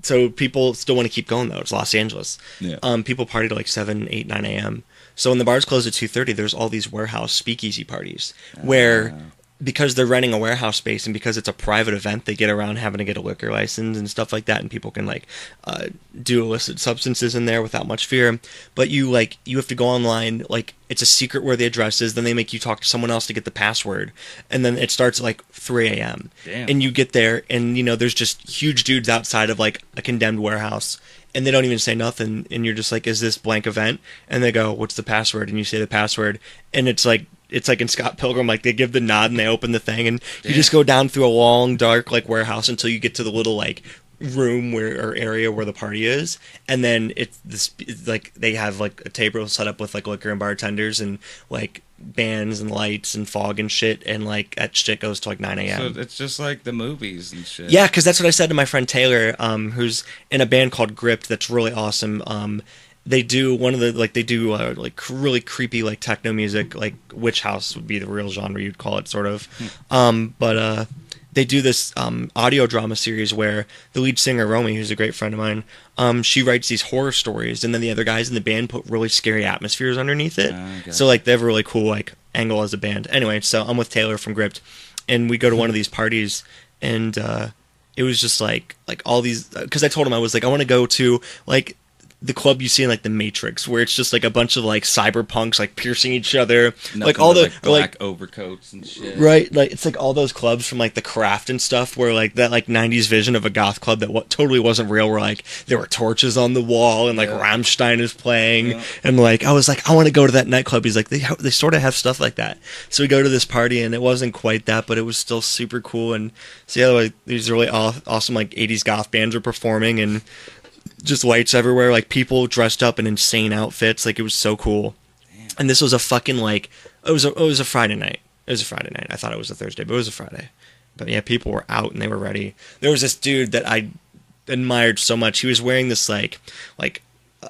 so people still want to keep going though. It's Los Angeles. Yeah. Um, people party to like seven, eight, nine a.m. So when the bars close at two thirty, there's all these warehouse speakeasy parties where. Because they're renting a warehouse space and because it's a private event, they get around having to get a liquor license and stuff like that, and people can like uh, do illicit substances in there without much fear. But you like you have to go online, like it's a secret where the address is. Then they make you talk to someone else to get the password, and then it starts at like 3 a.m. Damn. And you get there, and you know there's just huge dudes outside of like a condemned warehouse, and they don't even say nothing, and you're just like, "Is this blank event?" And they go, "What's the password?" And you say the password, and it's like. It's like in Scott Pilgrim, like they give the nod and they open the thing, and you just go down through a long, dark like warehouse until you get to the little like room where or area where the party is, and then it's this like they have like a table set up with like liquor and bartenders, and like bands and lights and fog and shit, and like that shit goes to like 9 a.m. So it's just like the movies and shit. Yeah, because that's what I said to my friend Taylor, um, who's in a band called Gripped. That's really awesome. Um, they do one of the like they do uh, like really creepy like techno music, like witch house would be the real genre you'd call it, sort of. Um, but uh, they do this um, audio drama series where the lead singer Romy, who's a great friend of mine, um, she writes these horror stories, and then the other guys in the band put really scary atmospheres underneath it. Ah, gotcha. So like they have a really cool like angle as a band. Anyway, so I'm with Taylor from Gripped, and we go to one of these parties, and uh, it was just like like all these because I told him I was like I want to go to like the club you see in like the Matrix where it's just like a bunch of like cyberpunks like piercing each other Nothing like all the like, or, like black overcoats and shit. Right, like it's like all those clubs from like the craft and stuff, where like that like '90s vision of a goth club that what totally wasn't real. Where like there were torches on the wall and like Yeah. Rammstein is playing, Yeah. and like I was like I want to go to that nightclub. He's like they they sort of have stuff like that. So we go to this party and it wasn't quite that, but it was still super cool. And so yeah, like these really aw- awesome like '80s goth bands were performing and just lights everywhere, like people dressed up in insane outfits. Like it was so cool. And this was a fucking like it was a it was a Friday night. It was a Friday night. I thought it was a Thursday, but it was a Friday. But yeah, people were out and they were ready. There was this dude that I admired so much. He was wearing this like like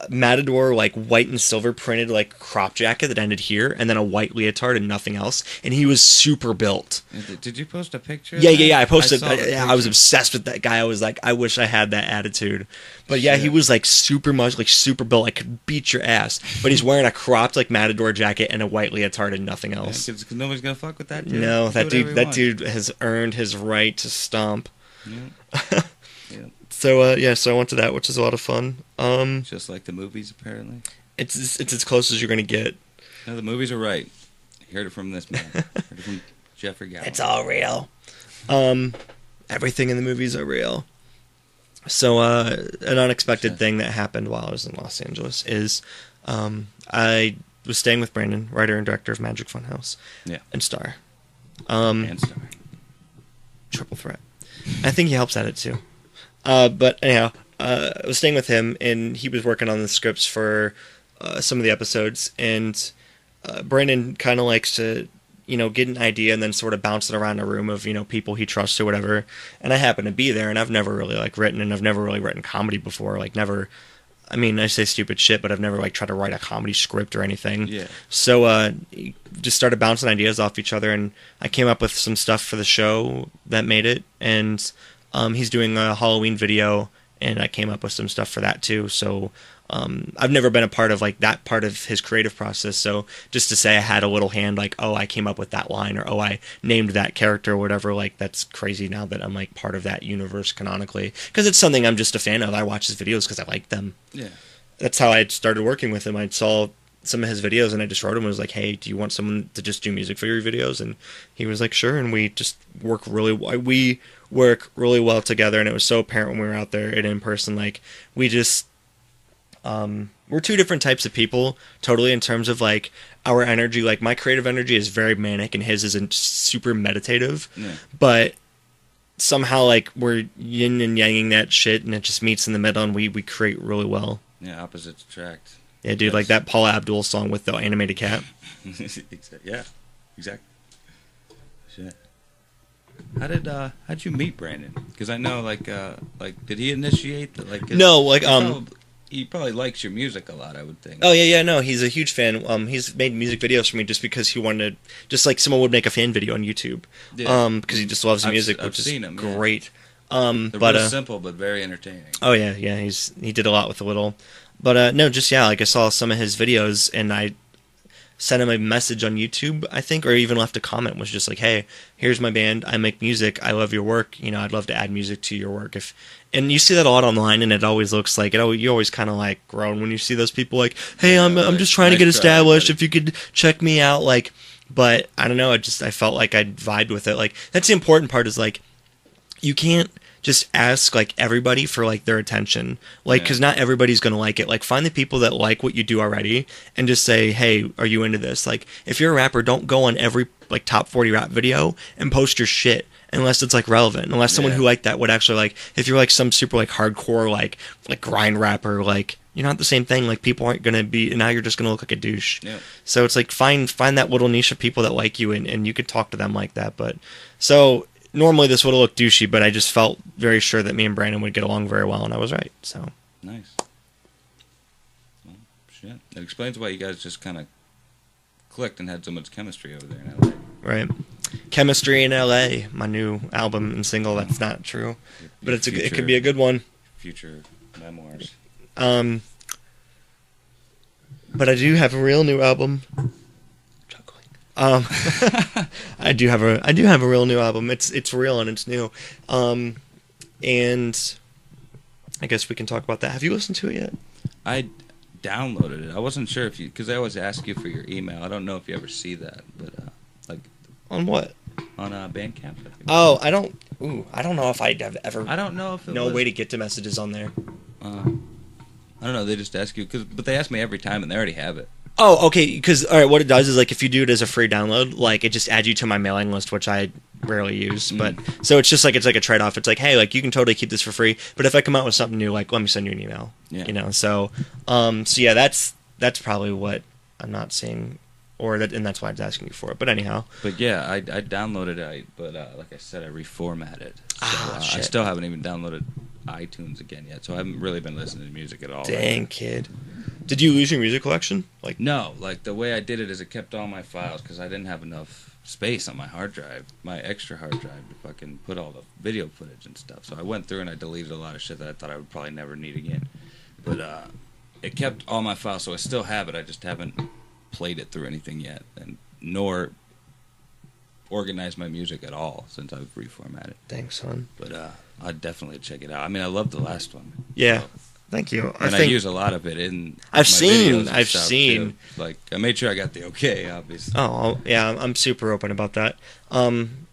matador like white and silver printed like crop jacket that ended here, and then a white leotard and nothing else. And he was super built. Did, you post a picture? Yeah, yeah, yeah. I posted. saw I, I was obsessed with that guy. I was like, I wish I had that attitude. But yeah, he was like super much like super built. Like could beat your ass. But he's wearing a cropped like matador jacket and a white leotard and nothing else else. 'cause- 'cause nobody's gonna fuck with that. Dude. No, that dude. That wants. dude has earned his right to stomp. Yeah. [laughs] So uh, yeah, so I went to that, which is a lot of fun. Um, Just like the movies, apparently. it's it's as close as you're gonna get. No, the movies are right. I Heard it from this man. Heard it from [laughs] Jeffrey Gallo. It's all real. Um, everything in the movies are real. So, uh, an unexpected thing that happened while I was in Los Angeles is, um, I was staying with Brandon, writer and director of Magic Funhouse, Yeah. and Star. Um, And Star. triple threat. I think he helps at it too. Uh, but anyhow, uh, I was staying with him, and he was working on the scripts for uh, some of the episodes. And uh, Brandon kind of likes to, you know, get an idea and then sort of bounce it around a room of you know people he trusts or whatever. And I happen to be there, and I've never really like written, and I've never really written comedy before. Like never. I mean, I say stupid shit, but I've never like tried to write a comedy script or anything. Yeah. So uh, just started bouncing ideas off each other, and I came up with some stuff for the show that made it. And um, he's doing a Halloween video, and I came up with some stuff for that too. So um, I've never been a part of like that part of his creative process. So just to say I had a little hand, like oh I came up with that line, or oh I named that character, or whatever. Like that's crazy now that I'm like part of that universe canonically, because it's something I'm just a fan of. I watch his videos because I like them Yeah. that's how I started working with him. I saw some of his videos and I just wrote him and was like, "Hey, do you want someone to just do music for your videos?" And he was like, "Sure." And we just work really well. we work really well together and it was so apparent when we were out there and in person like we just um we're two different types of people totally in terms of like our energy like my creative energy is very manic and his isn't super meditative Yeah. but somehow like we're yin and yanging that shit and it just meets in the middle and we we create really well Yeah. Opposites attract. yeah, dude, like that Paula Abdul song with the animated cat. [laughs] Yeah. Exactly. How did uh how'd you meet Brandon? Because I know like uh like did he initiate the, like No, like, he um, probably, he probably likes your music a lot. I would think. Oh yeah, yeah, no, he's a huge fan. Um, he's made music videos for me just because he wanted, just like someone would make a fan video on YouTube. Yeah. Um, because he just loves the I've music, I've which is him, yeah. great. Um, They're but uh, simple but very entertaining. oh yeah, yeah, he's he did a lot with a little. But uh, no, just yeah, like I saw some of his videos and I sent him a message on YouTube, I think, or even left a comment was just like, "Hey, here's my band. I make music. I love your work. You know, I'd love to add music to your work." If and you see that a lot online, and it always looks like it. You always kind of like groan when you see those people like, "Hey, I'm I'm just trying to get established. buddy." If you could check me out, like." But I don't know. I just I felt like I vibed with it. Like that's the important part. Is like you can't just ask like everybody for like their attention like Yeah. because not everybody's gonna like it like find the people that like what you do already and just say hey are you into this like if you're a rapper don't go on every like top 40 rap video and post your shit unless it's like relevant unless someone Yeah. who liked that would actually like if you're like some super like hardcore like like grind rapper like you're not the same thing. Like people aren't gonna be now. You're just gonna look like a douche. Yeah. So it's like find find that little niche of people that like you, and, and you could talk to them like that. But so normally this would have looked douchey, but I just felt very sure that me and Brandon would get along very well, and I was right. So Nice. Well, shit. It explains why you guys just kind of clicked and had so much chemistry over there in LA. right, chemistry in L.A. My new album and single. That's not true, but it's a, it could be a good one. future memoirs. Um, but I do have a real new album. Um, [laughs] I do have a I do have a real new album. It's it's real and it's new. Um, and I guess we can talk about that. Have you listened to it yet? I downloaded it. I wasn't sure if you because I always ask you for your email. I don't know if you ever see that, but uh, like On what? on uh, Bandcamp. I. Oh, I don't. Ooh, I don't know if I'd have ever. I don't know if it no was, way to get to messages on there. Uh, I don't know. They just ask you because, but they ask me every time, and they already have it. Oh, okay. Because all right, what it does is like if you do it as a free download, like it just adds you to my mailing list, which I rarely use. But so it's just like it's like a trade off. It's like, hey, like you can totally keep this for free, but if I come out with something new, like let me send you an email. Yeah. You know. So, um, so yeah, that's that's probably what I'm not seeing, or that, and that's why I was asking you for it. But anyhow, But yeah, I, I downloaded it, I, but uh, like I said, I reformatted. So, Ah, uh, I still haven't even downloaded iTunes again yet, so I haven't really been listening to music at all. dang kid, did you lose your music collection? Like, No, like the way I did it is it kept all my files because I didn't have enough space on my hard drive, my extra hard drive, to fucking put all the video footage and stuff. So I went through and I deleted a lot of shit that I thought I would probably never need again. But uh, it kept all my files, so I still have it. I just haven't played it through anything yet, and nor organized my music at all since I've reformatted. thanks, son. But uh, I'd definitely check it out. I mean, I love the last one. Yeah, So- thank you. I and I, use a lot of it in. I've seen- I've seen. too. Like I made sure I got the okay, obviously. Oh, yeah, I'm- I'm super open about that. Um,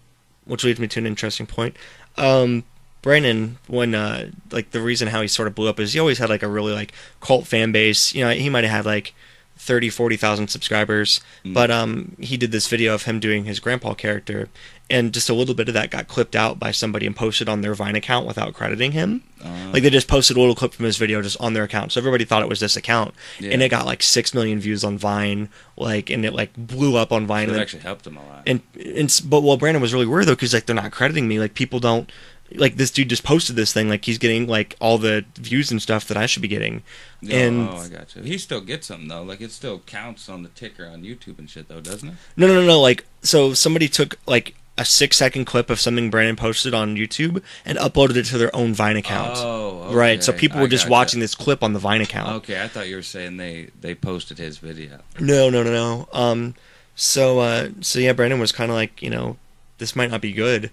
which leads me to an interesting point. Um, Brandon, when uh, like the reason how he sort of blew up is he always had like a really like cult fan base. You know, he might have had like 30, 40,000 subscribers, Mm. but um, he did this video of him doing his grandpa character, and just a little bit of that got clipped out by somebody and posted on their Vine account without crediting him. Uh, Like they just posted a little clip from his video just on their account, so everybody thought it was this account, Yeah. and it got like six million views on Vine, like, and it like blew up on Vine. it actually helped him a lot. and and but well, Brandon was really worried though because like they're not crediting me. Like people don't like this dude just posted this thing. Like he's getting like all the views and stuff that I should be getting. Yeah, and oh, I got you. He still gets them though. Like it still counts on the ticker on YouTube and shit though, doesn't it? no, no, no, no. Like so, somebody took like a six second clip of something Brandon posted on YouTube and uploaded it to their own Vine account. Oh, Right, so okay. people I were just watching this clip on the Vine account. Okay, I thought you were saying they they posted his video. No, no, no, no. Um, so, uh, so yeah, Brandon was kind of like, you know, this might not be good,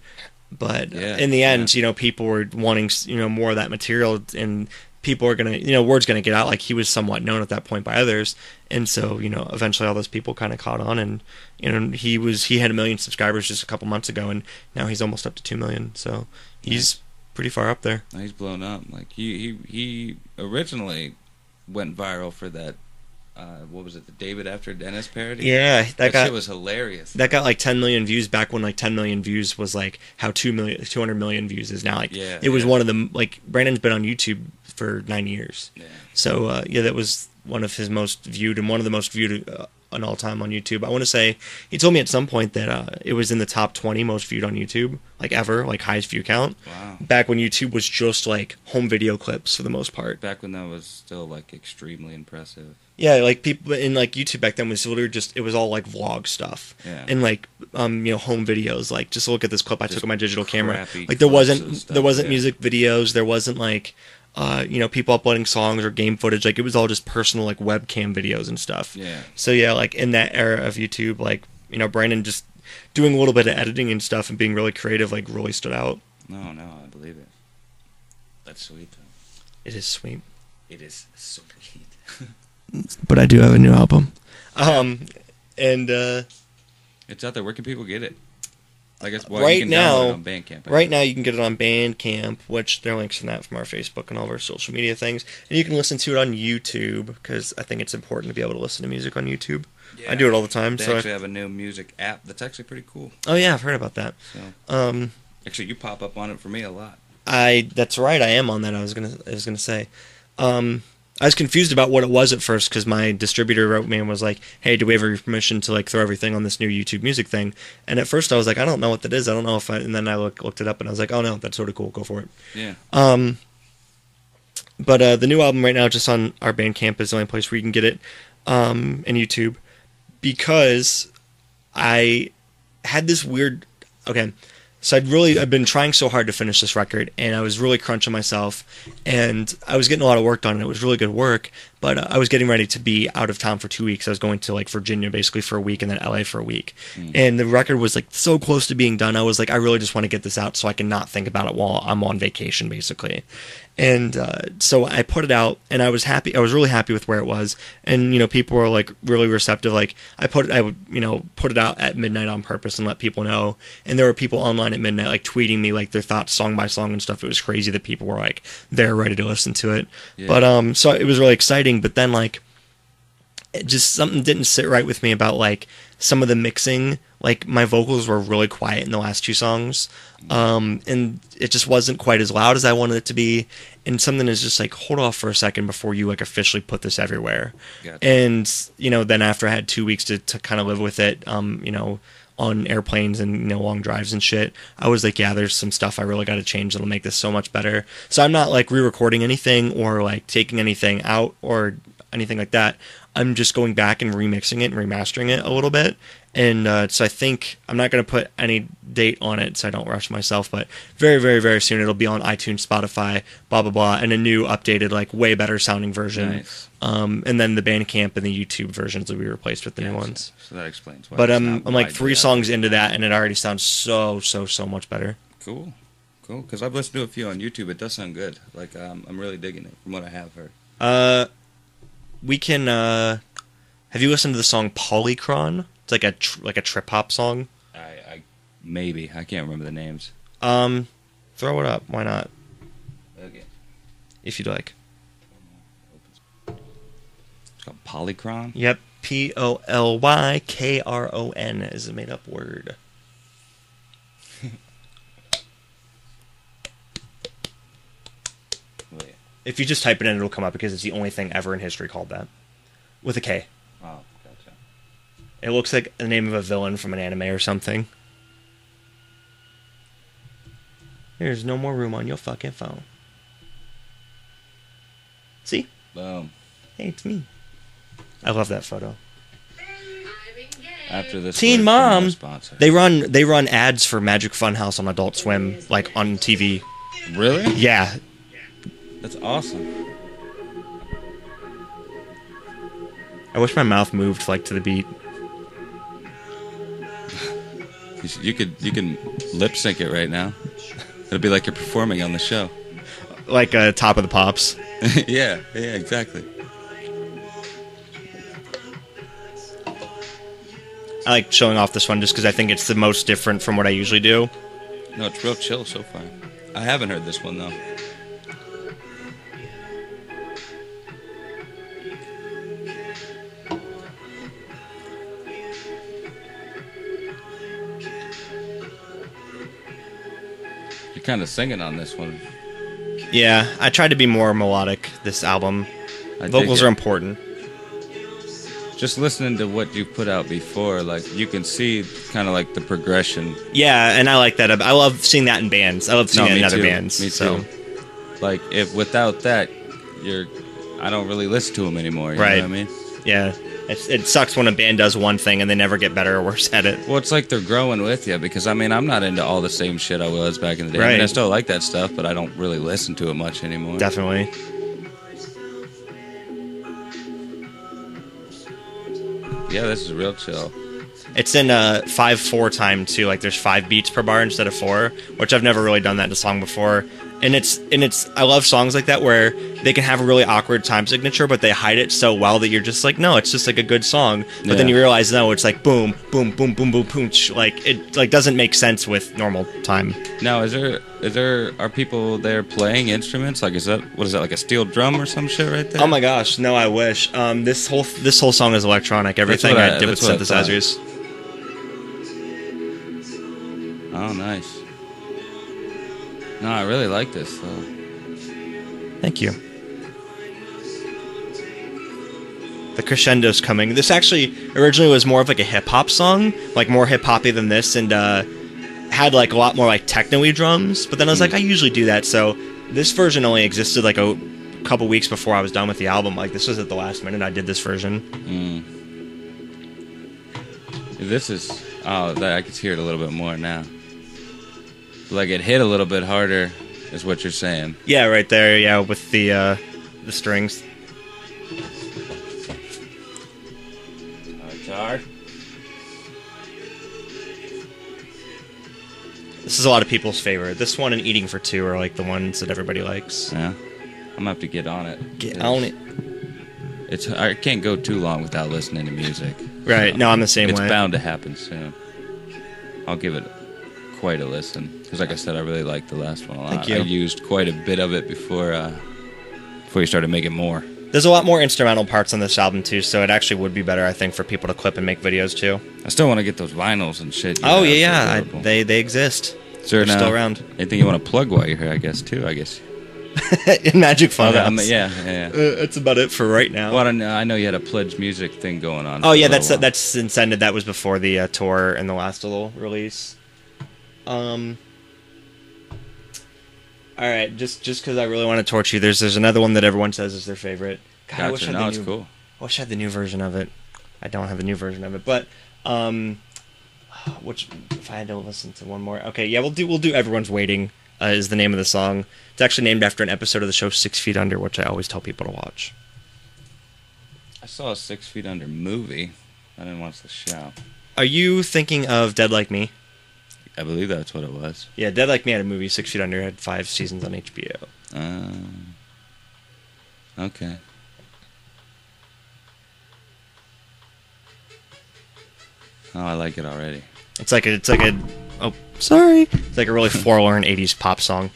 but Yeah, in the end, yeah. you know, people were wanting, you know, more of that material, and people are gonna, you know, word's gonna get out. Like he was somewhat known at that point by others, and so, you know, eventually all those people kind of caught on, and you know, he was he had a million subscribers just a couple months ago, and now he's almost up to two million. So he's pretty far up there. He's blown up. Like he he he originally went viral for that. Uh, what was it? The David After Dentist parody. Yeah, that, that, got shit was hilarious. that got like 10 million views back when like 10 million views was like how 2 million 200 million views is now like Yeah, it was yeah. one of the like brandon's been on youtube for nine years yeah. so uh, yeah that was one of his most viewed and one of the most viewed uh, on all time on youtube i want to say he told me at some point that uh, it was in the top 20 most viewed on youtube like ever like highest view count Wow. back when youtube was just like home video clips for the most part Back when that was still like extremely impressive. yeah like people in like youtube back then was literally just it was all like vlog stuff Yeah. and like um you know home videos like just look at this clip i Just took on my digital camera like there wasn't stuff, there wasn't yeah. music videos there wasn't like uh you know people uploading songs or game footage like it was all just personal like webcam videos and stuff Yeah. so yeah like in that era of youtube like you know brandon just doing a little bit of editing and stuff and being really creative like really stood out No, no, I believe it. That's sweet though. it is sweet It is sweet. [laughs] but i do have a new album um and uh it's out there. Where can people get it? I guess well, Right you can now- download it on Bandcamp. Right now, you can get it on Bandcamp, which there are links in that from our Facebook and all of our social media things. And you can listen to it on YouTube because I think it's important to be able to listen to music on YouTube. I do it all the time. They so, actually I, have a new music app that's actually pretty cool. oh yeah, I've heard about that. So Um, actually, you pop up on it for me a lot. I that's right. I am on that. I was gonna I was gonna say. Um, I was confused about what it was at first because my distributor wrote me and was like, "Hey, do we have your permission to like throw everything on this new YouTube Music thing?" And at first I was like, "I don't know what that is. I don't know if." I, and then I look, looked it up and I was like, "Oh no, that's sort of cool. Go for it." Yeah. Um, but uh, the new album right now, just on our Bandcamp, is the only place where you can get it, um, and YouTube, because I had this weird. Okay, so I'd really I've been trying so hard to finish this record, and I was really crunching myself, and I was getting a lot of work done, and it was really good work. But uh, I was getting ready to be out of town for two weeks. I was going to like Virginia basically for a week, and then LA for a week. And the record was like so close to being done. I was like, I really just want to get this out so I can not think about it while I'm on vacation, basically. And uh, so I put it out, and I was happy. I was really happy with where it was, and you know, people were like really receptive. Like I put, it, I would, you know, put it out at midnight on purpose and let people know. And there were people online at midnight, like tweeting me like their thoughts, song by song and stuff. It was crazy that people were like they're ready to listen to it. Yeah. But um, so it was really exciting. But then like just something didn't sit right with me about like some of the mixing. Like my vocals were really quiet in the last two songs um and it just wasn't quite as loud as i wanted it to be. And something is just like hold off for a second before you like officially put this everywhere. Gotcha. and you know then after i had two weeks to, to kind of live with it um you know on airplanes and you know long drives and shit i was like yeah there's some stuff i really got to change that'll make this so much better. So i'm not like re-recording anything or like taking anything out or anything like that i'm just going back and remixing it and remastering it a little bit and uh, so i think i'm not going to put any date on it so i don't rush myself but very very very soon it'll be on itunes spotify blah blah blah and a new updated like way better sounding version Nice. um, and then the bandcamp and the youtube versions will be replaced with the new ones So that explains why. but um, I'm like three songs into that, and it already sounds so so so much better. Cool, cool. Because I've listened to a few on YouTube. It does sound good. Like um, I'm really digging it from what I have heard. Uh, we can. Uh, have you listened to the song Polykron? It's like a tr- like a trip hop song. I, I maybe I can't remember the names. Um, throw it up. Why not? Okay. If you'd like. It's called Polykron. Yep. P O L Y K R O N is a made up word. Wait. If you just type it in, it'll come up because it's the only thing ever in history called that, with a K. Oh, gotcha. It looks like the name of a villain from an anime or something. There's no more room on your fucking phone. See? Boom. Hey, it's me. I love that photo. After this, Teen Mom. They run they run ads for Magic Funhouse on Adult Swim, like on TV. really? Yeah, That's awesome. I wish my mouth moved like to the beat. You, could you can lip sync it right now. It'll be like you're performing on the show. Like uh, Top of the Pops. [laughs] yeah, yeah, exactly. I like showing off this one just because I think it's the most different from what I usually do. No, it's real chill so far. I haven't heard this one though. Kind of singing on this one. Yeah, I tried to be more melodic this album. I Vocals are important. Just listening to what you put out before, like you can see kind of like the progression. Yeah, and I like that. I love seeing that in bands. I love seeing No, it in other too. bands. Me so. too. Like if without that, you're, I don't really listen to them anymore. You Right. Know what I mean? Yeah, it's, it sucks when a band does one thing and they never get better or worse at it. Well, it's like they're growing with you because I mean I'm not into all the same shit I was back in the day. I mean Right. I still like that stuff, but I don't really listen to it much anymore. Definitely. Yeah, this is real chill. It's in a five four time too. Like there's five beats per bar instead of four, which I've never really done that in a song before. And it's and it's I love songs like that where they can have a really awkward time signature, but they hide it so well that you're just like, no, it's just like a good song. But then you realize no, it's like boom, boom, boom, boom, boom, boom. Like it like doesn't make sense with normal time. Now, is there is there are people there playing instruments? Like, is that what is that like a steel drum or some shit right there? Oh my gosh, no, I wish. Um, this whole this whole song is electronic. Everything I, I- did with that's what I synthesizers. Oh, nice. No, I really like this though. Thank you. the crescendo's coming. This actually originally was more of like a hip hop song, like more hip hoppy than this, and uh, had like a lot more like techno-y drums. But then I was like, I usually do that, so this version only existed like a couple weeks before I was done with the album. Like this was at the last minute I did this version. This is oh, that, I can hear it a little bit more now. Like it hit a little bit harder, is what you're saying. Yeah, right there. Yeah, with the uh, the strings. Guitar. This is a lot of people's favorite. This one and Eating for Two are like the ones that everybody likes. Yeah, I'm gonna have to get on it. Get on it. It's I can't go too long without listening to music. Right. No, I'm the same it's way. It's bound to happen soon. I'll give it quite a listen because, like I said, I really liked the last one a lot. Thank you. I used quite a bit of it before uh, before you started making more. There's a lot more instrumental parts on this album too, so it actually would be better, I think, for people to clip and make videos too. I still want to get those vinyls and shit. Oh have yeah, yeah, I, they they exist. Is there they're still uh, around. Anything you want to plug while you're here? I guess too. I guess. [laughs] In Magic Fun. Oh, House. yeah, yeah. yeah. Uh, that's about it for right now. Well, I, know, I know you had a pledge music thing going on. Oh yeah, that's while. that's intended. That was before the uh, tour and the last little release. Um. All right, just just because I really want to torture you, there's there's another one that everyone says is their favorite. God, I wish I had No, the it's new- cool. I wish I had the new version of it. I don't have the new version of it, but um, which if I had to listen to one more, okay, yeah, we'll do we'll do everyone's waiting uh, is the name of the song. It's actually named after an episode of the show Six Feet Under, which I always tell people to watch. I saw a Six Feet Under movie. I didn't watch the show. Are you thinking of Dead Like Me? I believe that's what it was. Yeah, Dead Like Me had a movie. Six Feet Under had five seasons on HBO. Um, okay. Oh, I like it already. It's like a, it's like a oh sorry, it's like a really [laughs] forlorn '80s pop song.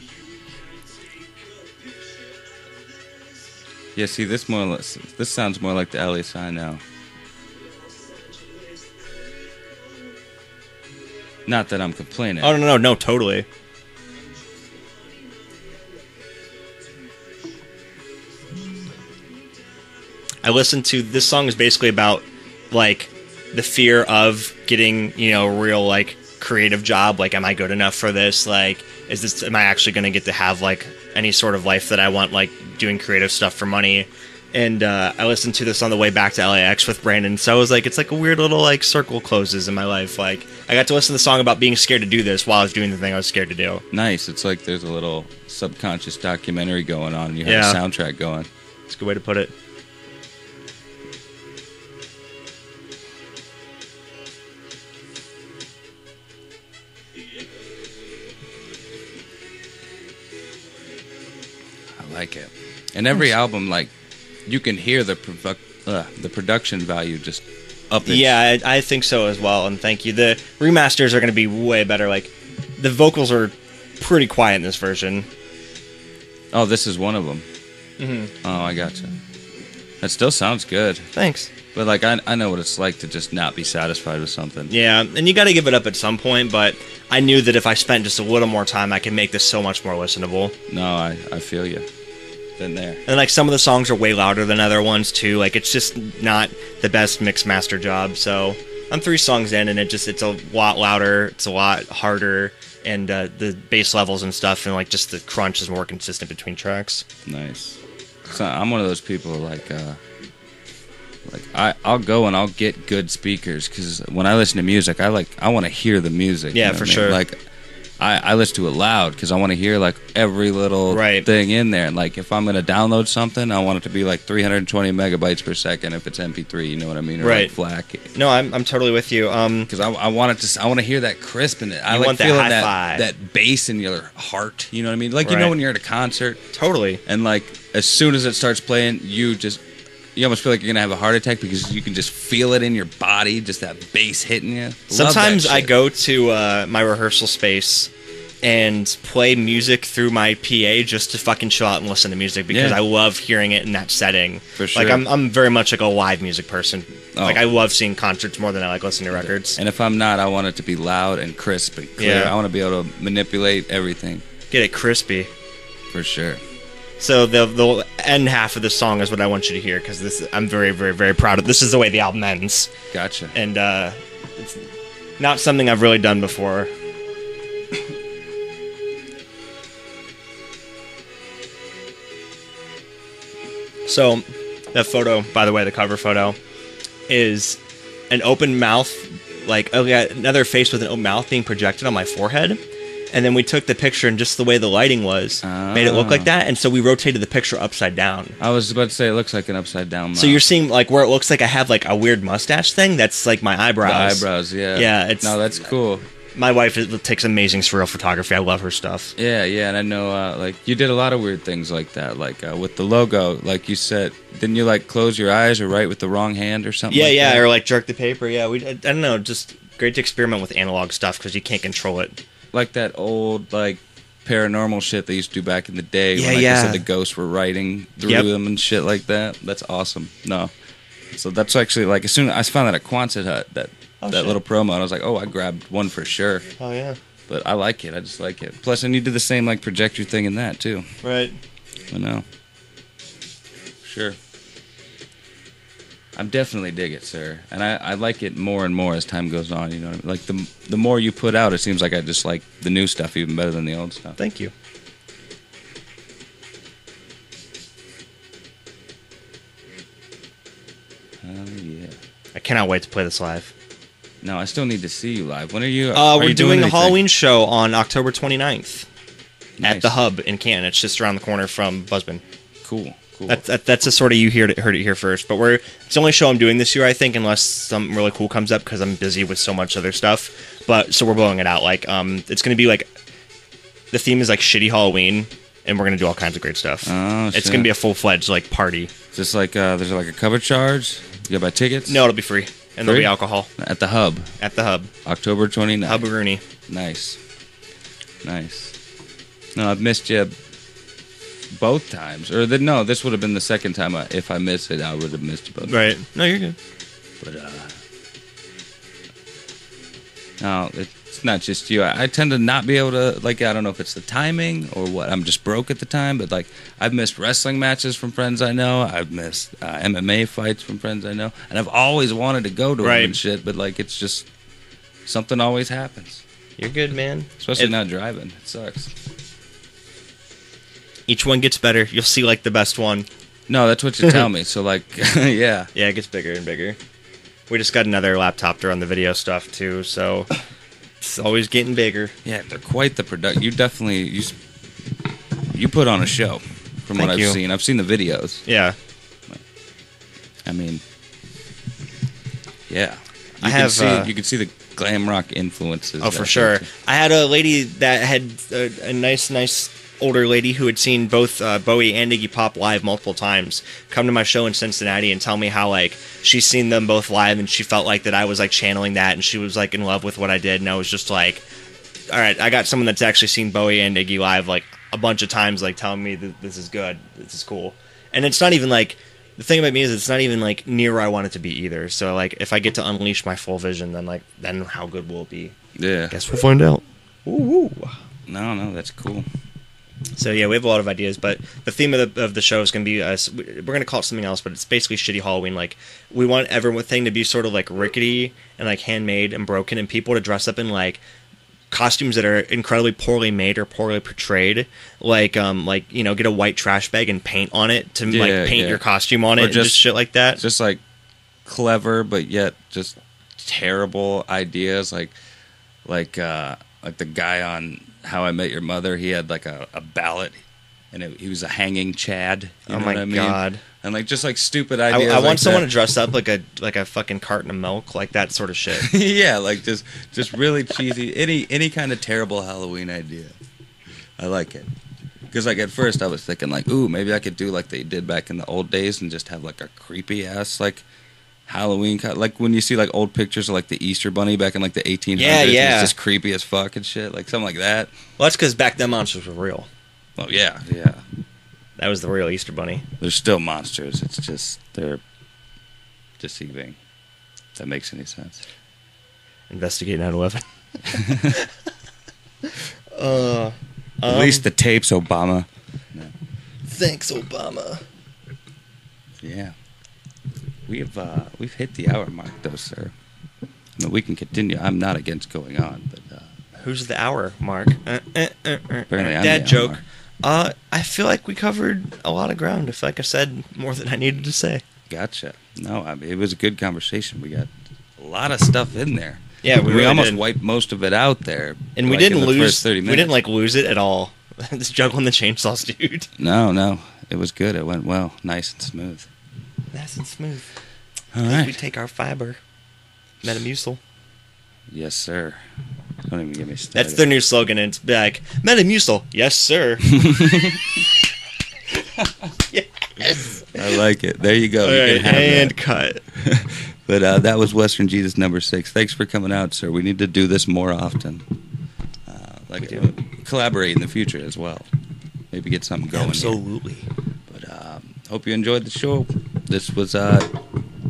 Yeah, see, this more or less, this sounds more like the Alias I know. Not that I'm complaining. Oh no no no totally. I listened to this song is basically about like the fear of getting you know a real like creative job like am I good enough for this like is this am I actually going to get to have like any sort of life that I want like doing creative stuff for money and uh, I listened to this on the way back to LAX with Brandon so I was like it's like a weird little like circle closes in my life like I got to listen to the song about being scared to do this while I was doing the thing I was scared to do Nice. It's like there's a little subconscious documentary going on. and You have Yeah. a soundtrack going. it's a good way to put it I like it. And every album, like, you can hear the produ- uh, the production value just up. its- Yeah, I, I think so as well. And thank you. The remasters are going to be way better. Like the vocals are pretty quiet in this version. Oh, this is one of them. Mm-hmm. Oh, I gotcha. That still sounds good, Thanks. but like I, I know what it's like to just not be satisfied with something. Yeah, and you got to give it up at some point. But I knew that if I spent just a little more time, I could make this so much more listenable. No, I, I feel you. Been there. And like some of the songs are way louder than other ones too. Like it's just not the best mix master job. So I'm three songs in, and it just it's a lot louder. It's a lot harder, and uh, the bass levels and stuff, and like just the crunch is more consistent between tracks. Nice. So I'm one of those people like uh like I I'll go and I'll get good speakers cuz when I listen to music I like I want to hear the music. Yeah, what for I mean? sure. Like I, I listen to it loud because I want to hear like every little Right. thing in there. And like if I'm gonna download something, I want it to be like 320 megabytes per second if it's MP3. You know what I mean? Or Right. like FLAC. No, I'm I'm totally with you. Um, Because I, I want it to. s- I want to hear that crisp in it. I You like want that feeling hi-fi. that that bass in your heart. You know what I mean? Like you know Right. when you're at a concert totally. and like as soon as it starts playing, you just you almost feel like you're gonna have a heart attack because you can just feel it in your body, just that bass hitting you. Love that Sometimes I shit. go to uh, my rehearsal space and play music through my PA just to fucking chill out and listen to music because Yeah. I love hearing it in that setting. For sure. Like I'm I'm very much like a live music person. Oh. Like I love seeing concerts more than I like listening to records. And if I'm not, I want it to be loud and crisp and clear. Yeah. I want to be able to manipulate everything Get it crispy. for sure. So the the end half of the song is what I want you to hear because this I'm very very very proud of. This is the way the album ends, Gotcha. and uh, it's not something I've really done before. So, that photo, by the way, the cover photo, is an open mouth, like oh yeah, another face with an open mouth being projected on my forehead. And then we took the picture, and just the way the lighting was, made it look like Ah. that. And so we rotated the picture upside down. I was about to say it looks like an upside down. So you're seeing like where it looks like I have like a weird mustache thing. That's like my eyebrows. the eyebrows. yeah. Yeah, it's- no, that's cool. My wife is- takes amazing surreal photography. I love her stuff. Yeah, yeah, and I know uh, like you did a lot of weird things like that, like uh, with the logo, like you said, didn't you like close your eyes or write with the wrong hand or something? Yeah, like yeah, that? or like jerk the paper. Yeah, we. I, I don't know. Just great to experiment with analog stuff because you can't control it. Like that old like paranormal shit they used to do back in the day. Yeah, when, like yeah. Said the ghosts were writing through Yep. them and shit like that. That's awesome. No, so that's actually like as soon as I found that at Quonset Hut that Oh, that shit. little promo, and I was like, oh, I grabbed one for sure. Oh yeah. But I like it. I just like it. Plus, and you did the same like projector thing in that too. Right. I know. Sure. I definitely dig it, sir, and I, I like it more and more as time goes on. You know, what I mean? like the the more you put out, it seems like I just like the new stuff even better than the old stuff. Thank you. Oh yeah. I cannot wait to play this live. No, I still need to see you live. When are you? Uh, are we're you doing, a? Halloween show on October 29th at the Hub in Canton. It's just around the corner from Buzzbin. Cool, cool. That's that, that's a sort of you heard it, heard it here first. But we're it's the only show I'm doing this year, I think, unless something really cool comes up because I'm busy with so much other stuff. But so we're blowing it out. Like um, it's gonna be like the theme is like shitty Halloween, and we're gonna do all kinds of great stuff. Oh, it's shit. gonna be a full fledged like party. just like uh, there's like a cover charge. You gotta buy tickets. No, it'll be free, and there'll be alcohol at the hub, at the Hub. October 29th. Hub Rooney. Nice. Nice. No, I've missed you both times. Or the, no, this would have been the second time. I, if I missed it, I would have missed you both. Right. No, you're good. But uh, no, it's not just you. I, I tend to not be able to like. I don't know if it's the timing or what. I'm just broke at the time. But like, I've missed wrestling matches from friends I know. I've missed uh, MMA fights from friends I know, and I've always wanted to go to them and shit. But like, it's just something always happens. You're good, man. Especially It- not driving. It sucks. Each one gets better. You'll see like the best one. No, that's what you tell me. So like, [laughs] yeah, Yeah, it gets bigger and bigger. We just got another laptop to run the video stuff too, so it's always getting bigger. yeah, they're quite the product. You definitely you you put on a show from Thank what I've seen. I've seen the videos. Yeah. I mean, yeah, I You can have, see, uh, you can see the glam rock influences. Oh, for sure. I had a lady that had a, a nice, nice older lady who had seen both uh, Bowie and Iggy Pop live multiple times come to my show in Cincinnati and tell me how like she's seen them both live and she felt like that I was like channeling that and she was like in love with what I did and I was just like, all right, I got someone that's actually seen Bowie and Iggy live like a bunch of times, like telling me that this is good, this is cool, and it's not even like. The thing about me is it's not even like near where I want it to be either. So like if I get to unleash my full vision, then like then how good will it be? Yeah. Guess we'll find out. Ooh. No, no, that's cool. So yeah, we have a lot of ideas, but the theme of the of the show is going to be us. We're going to call it something else, but it's basically shitty Halloween. Like we want everything to be sort of like rickety and like handmade and broken, and people to dress up in like costumes that are incredibly poorly made or poorly portrayed. Like um like you know get a white trash bag and paint on it to Yeah, like paint yeah. your costume on it Or and just just- shit like that. Just like clever, but yet just terrible ideas. Like, like, uh, like the guy on How I Met Your Mother. He had like a, a ballot, and it, he was a hanging Chad. You oh know my what I mean? god. And like just like stupid I, ideas. I want like someone that. to dress up like a like a fucking carton of milk, like that sort of shit. [laughs] yeah, like just just really cheesy. Any any kind of terrible Halloween idea. I like it. Because like at first I was thinking like, ooh, maybe I could do like they did back in the old days and just have like a creepy ass like Halloween co- like when you see like old pictures of like the Easter bunny back in like the 1800s. Yeah, yeah. It's just creepy as fuck and shit, like something like that. well, that's because back then monsters were real. Oh yeah, yeah. That was the real Easter bunny. They're still monsters. It's just they're deceiving. If that makes any sense. Investigate 9/11. [laughs] [laughs] uh, At least the tapes, Obama. Thanks, Obama. Yeah. We've uh, we've hit the hour mark, though, sir. I mean, we can continue. I'm not against going on, but uh, Who's the hour, Mark? Uh, uh, uh, uh, Apparently I'm Dad joke. Uh, I feel like we covered a lot of ground. If like I said more than I needed to say. gotcha. No, I mean, it was a good conversation. We got a lot of stuff in there. Yeah, we we, really almost did. wiped most of it out there. And we like, didn't the lose. First Thirty minutes. We didn't like lose it at all. [laughs] this juggling the chainsaws, dude. No, no, it was good. It went well, nice and smooth. Nice and smooth. All We take our fiber, Metamucil. Yes, sir. Don't even get me started. That's their new slogan. And it's like Metamucil. Yes, sir. [laughs] yes. I like it. There you go. All You right, and that. cut. [laughs] But uh, that was Western Jesus number six. Thanks for coming out, sir. We need to do this more often. Uh, like We uh, collaborate in the future as well. Maybe get something going. Absolutely. But um, hope you enjoyed the show. This was uh,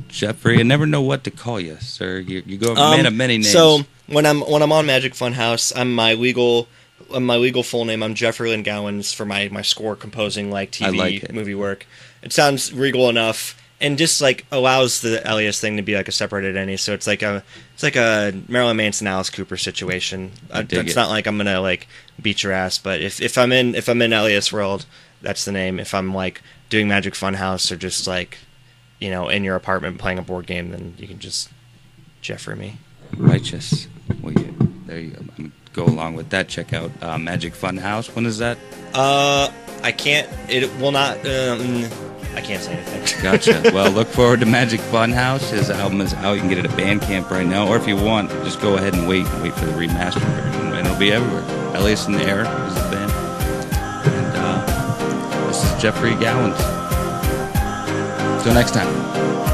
Jeffrey. I never know what to call you, sir. You, you go a man of many names. Um, So when I'm when I'm on Magic Funhouse, I'm my legal uh, my legal full name. I'm Jeffrey Lynn Gowans for my my score composing like TV like movie work. It sounds regal enough. And just like allows the Elias thing to be like a separated entity, so it's like a it's like a Marilyn Manson Alice Cooper situation. It's it. not like I'm gonna like beat your ass, but if, if I'm in if I'm in Elias world, that's the name. If I'm like doing Magic Funhouse or just like you know in your apartment playing a board game, then you can just Jeffrey me. righteous. Well, you, there you go. Go along with that. Check out uh, Magic Fun House. When is that? Uh, I can't. It will not. Um, I can't say anything. [laughs] Gotcha. well, look forward to Magic Fun House. His album is out. You can get it at Bandcamp right now, or if you want, just go ahead and wait. Wait for the remastered version, and it'll be everywhere. Elias in the Air is the band. Jeffrey Gowans. Till next time.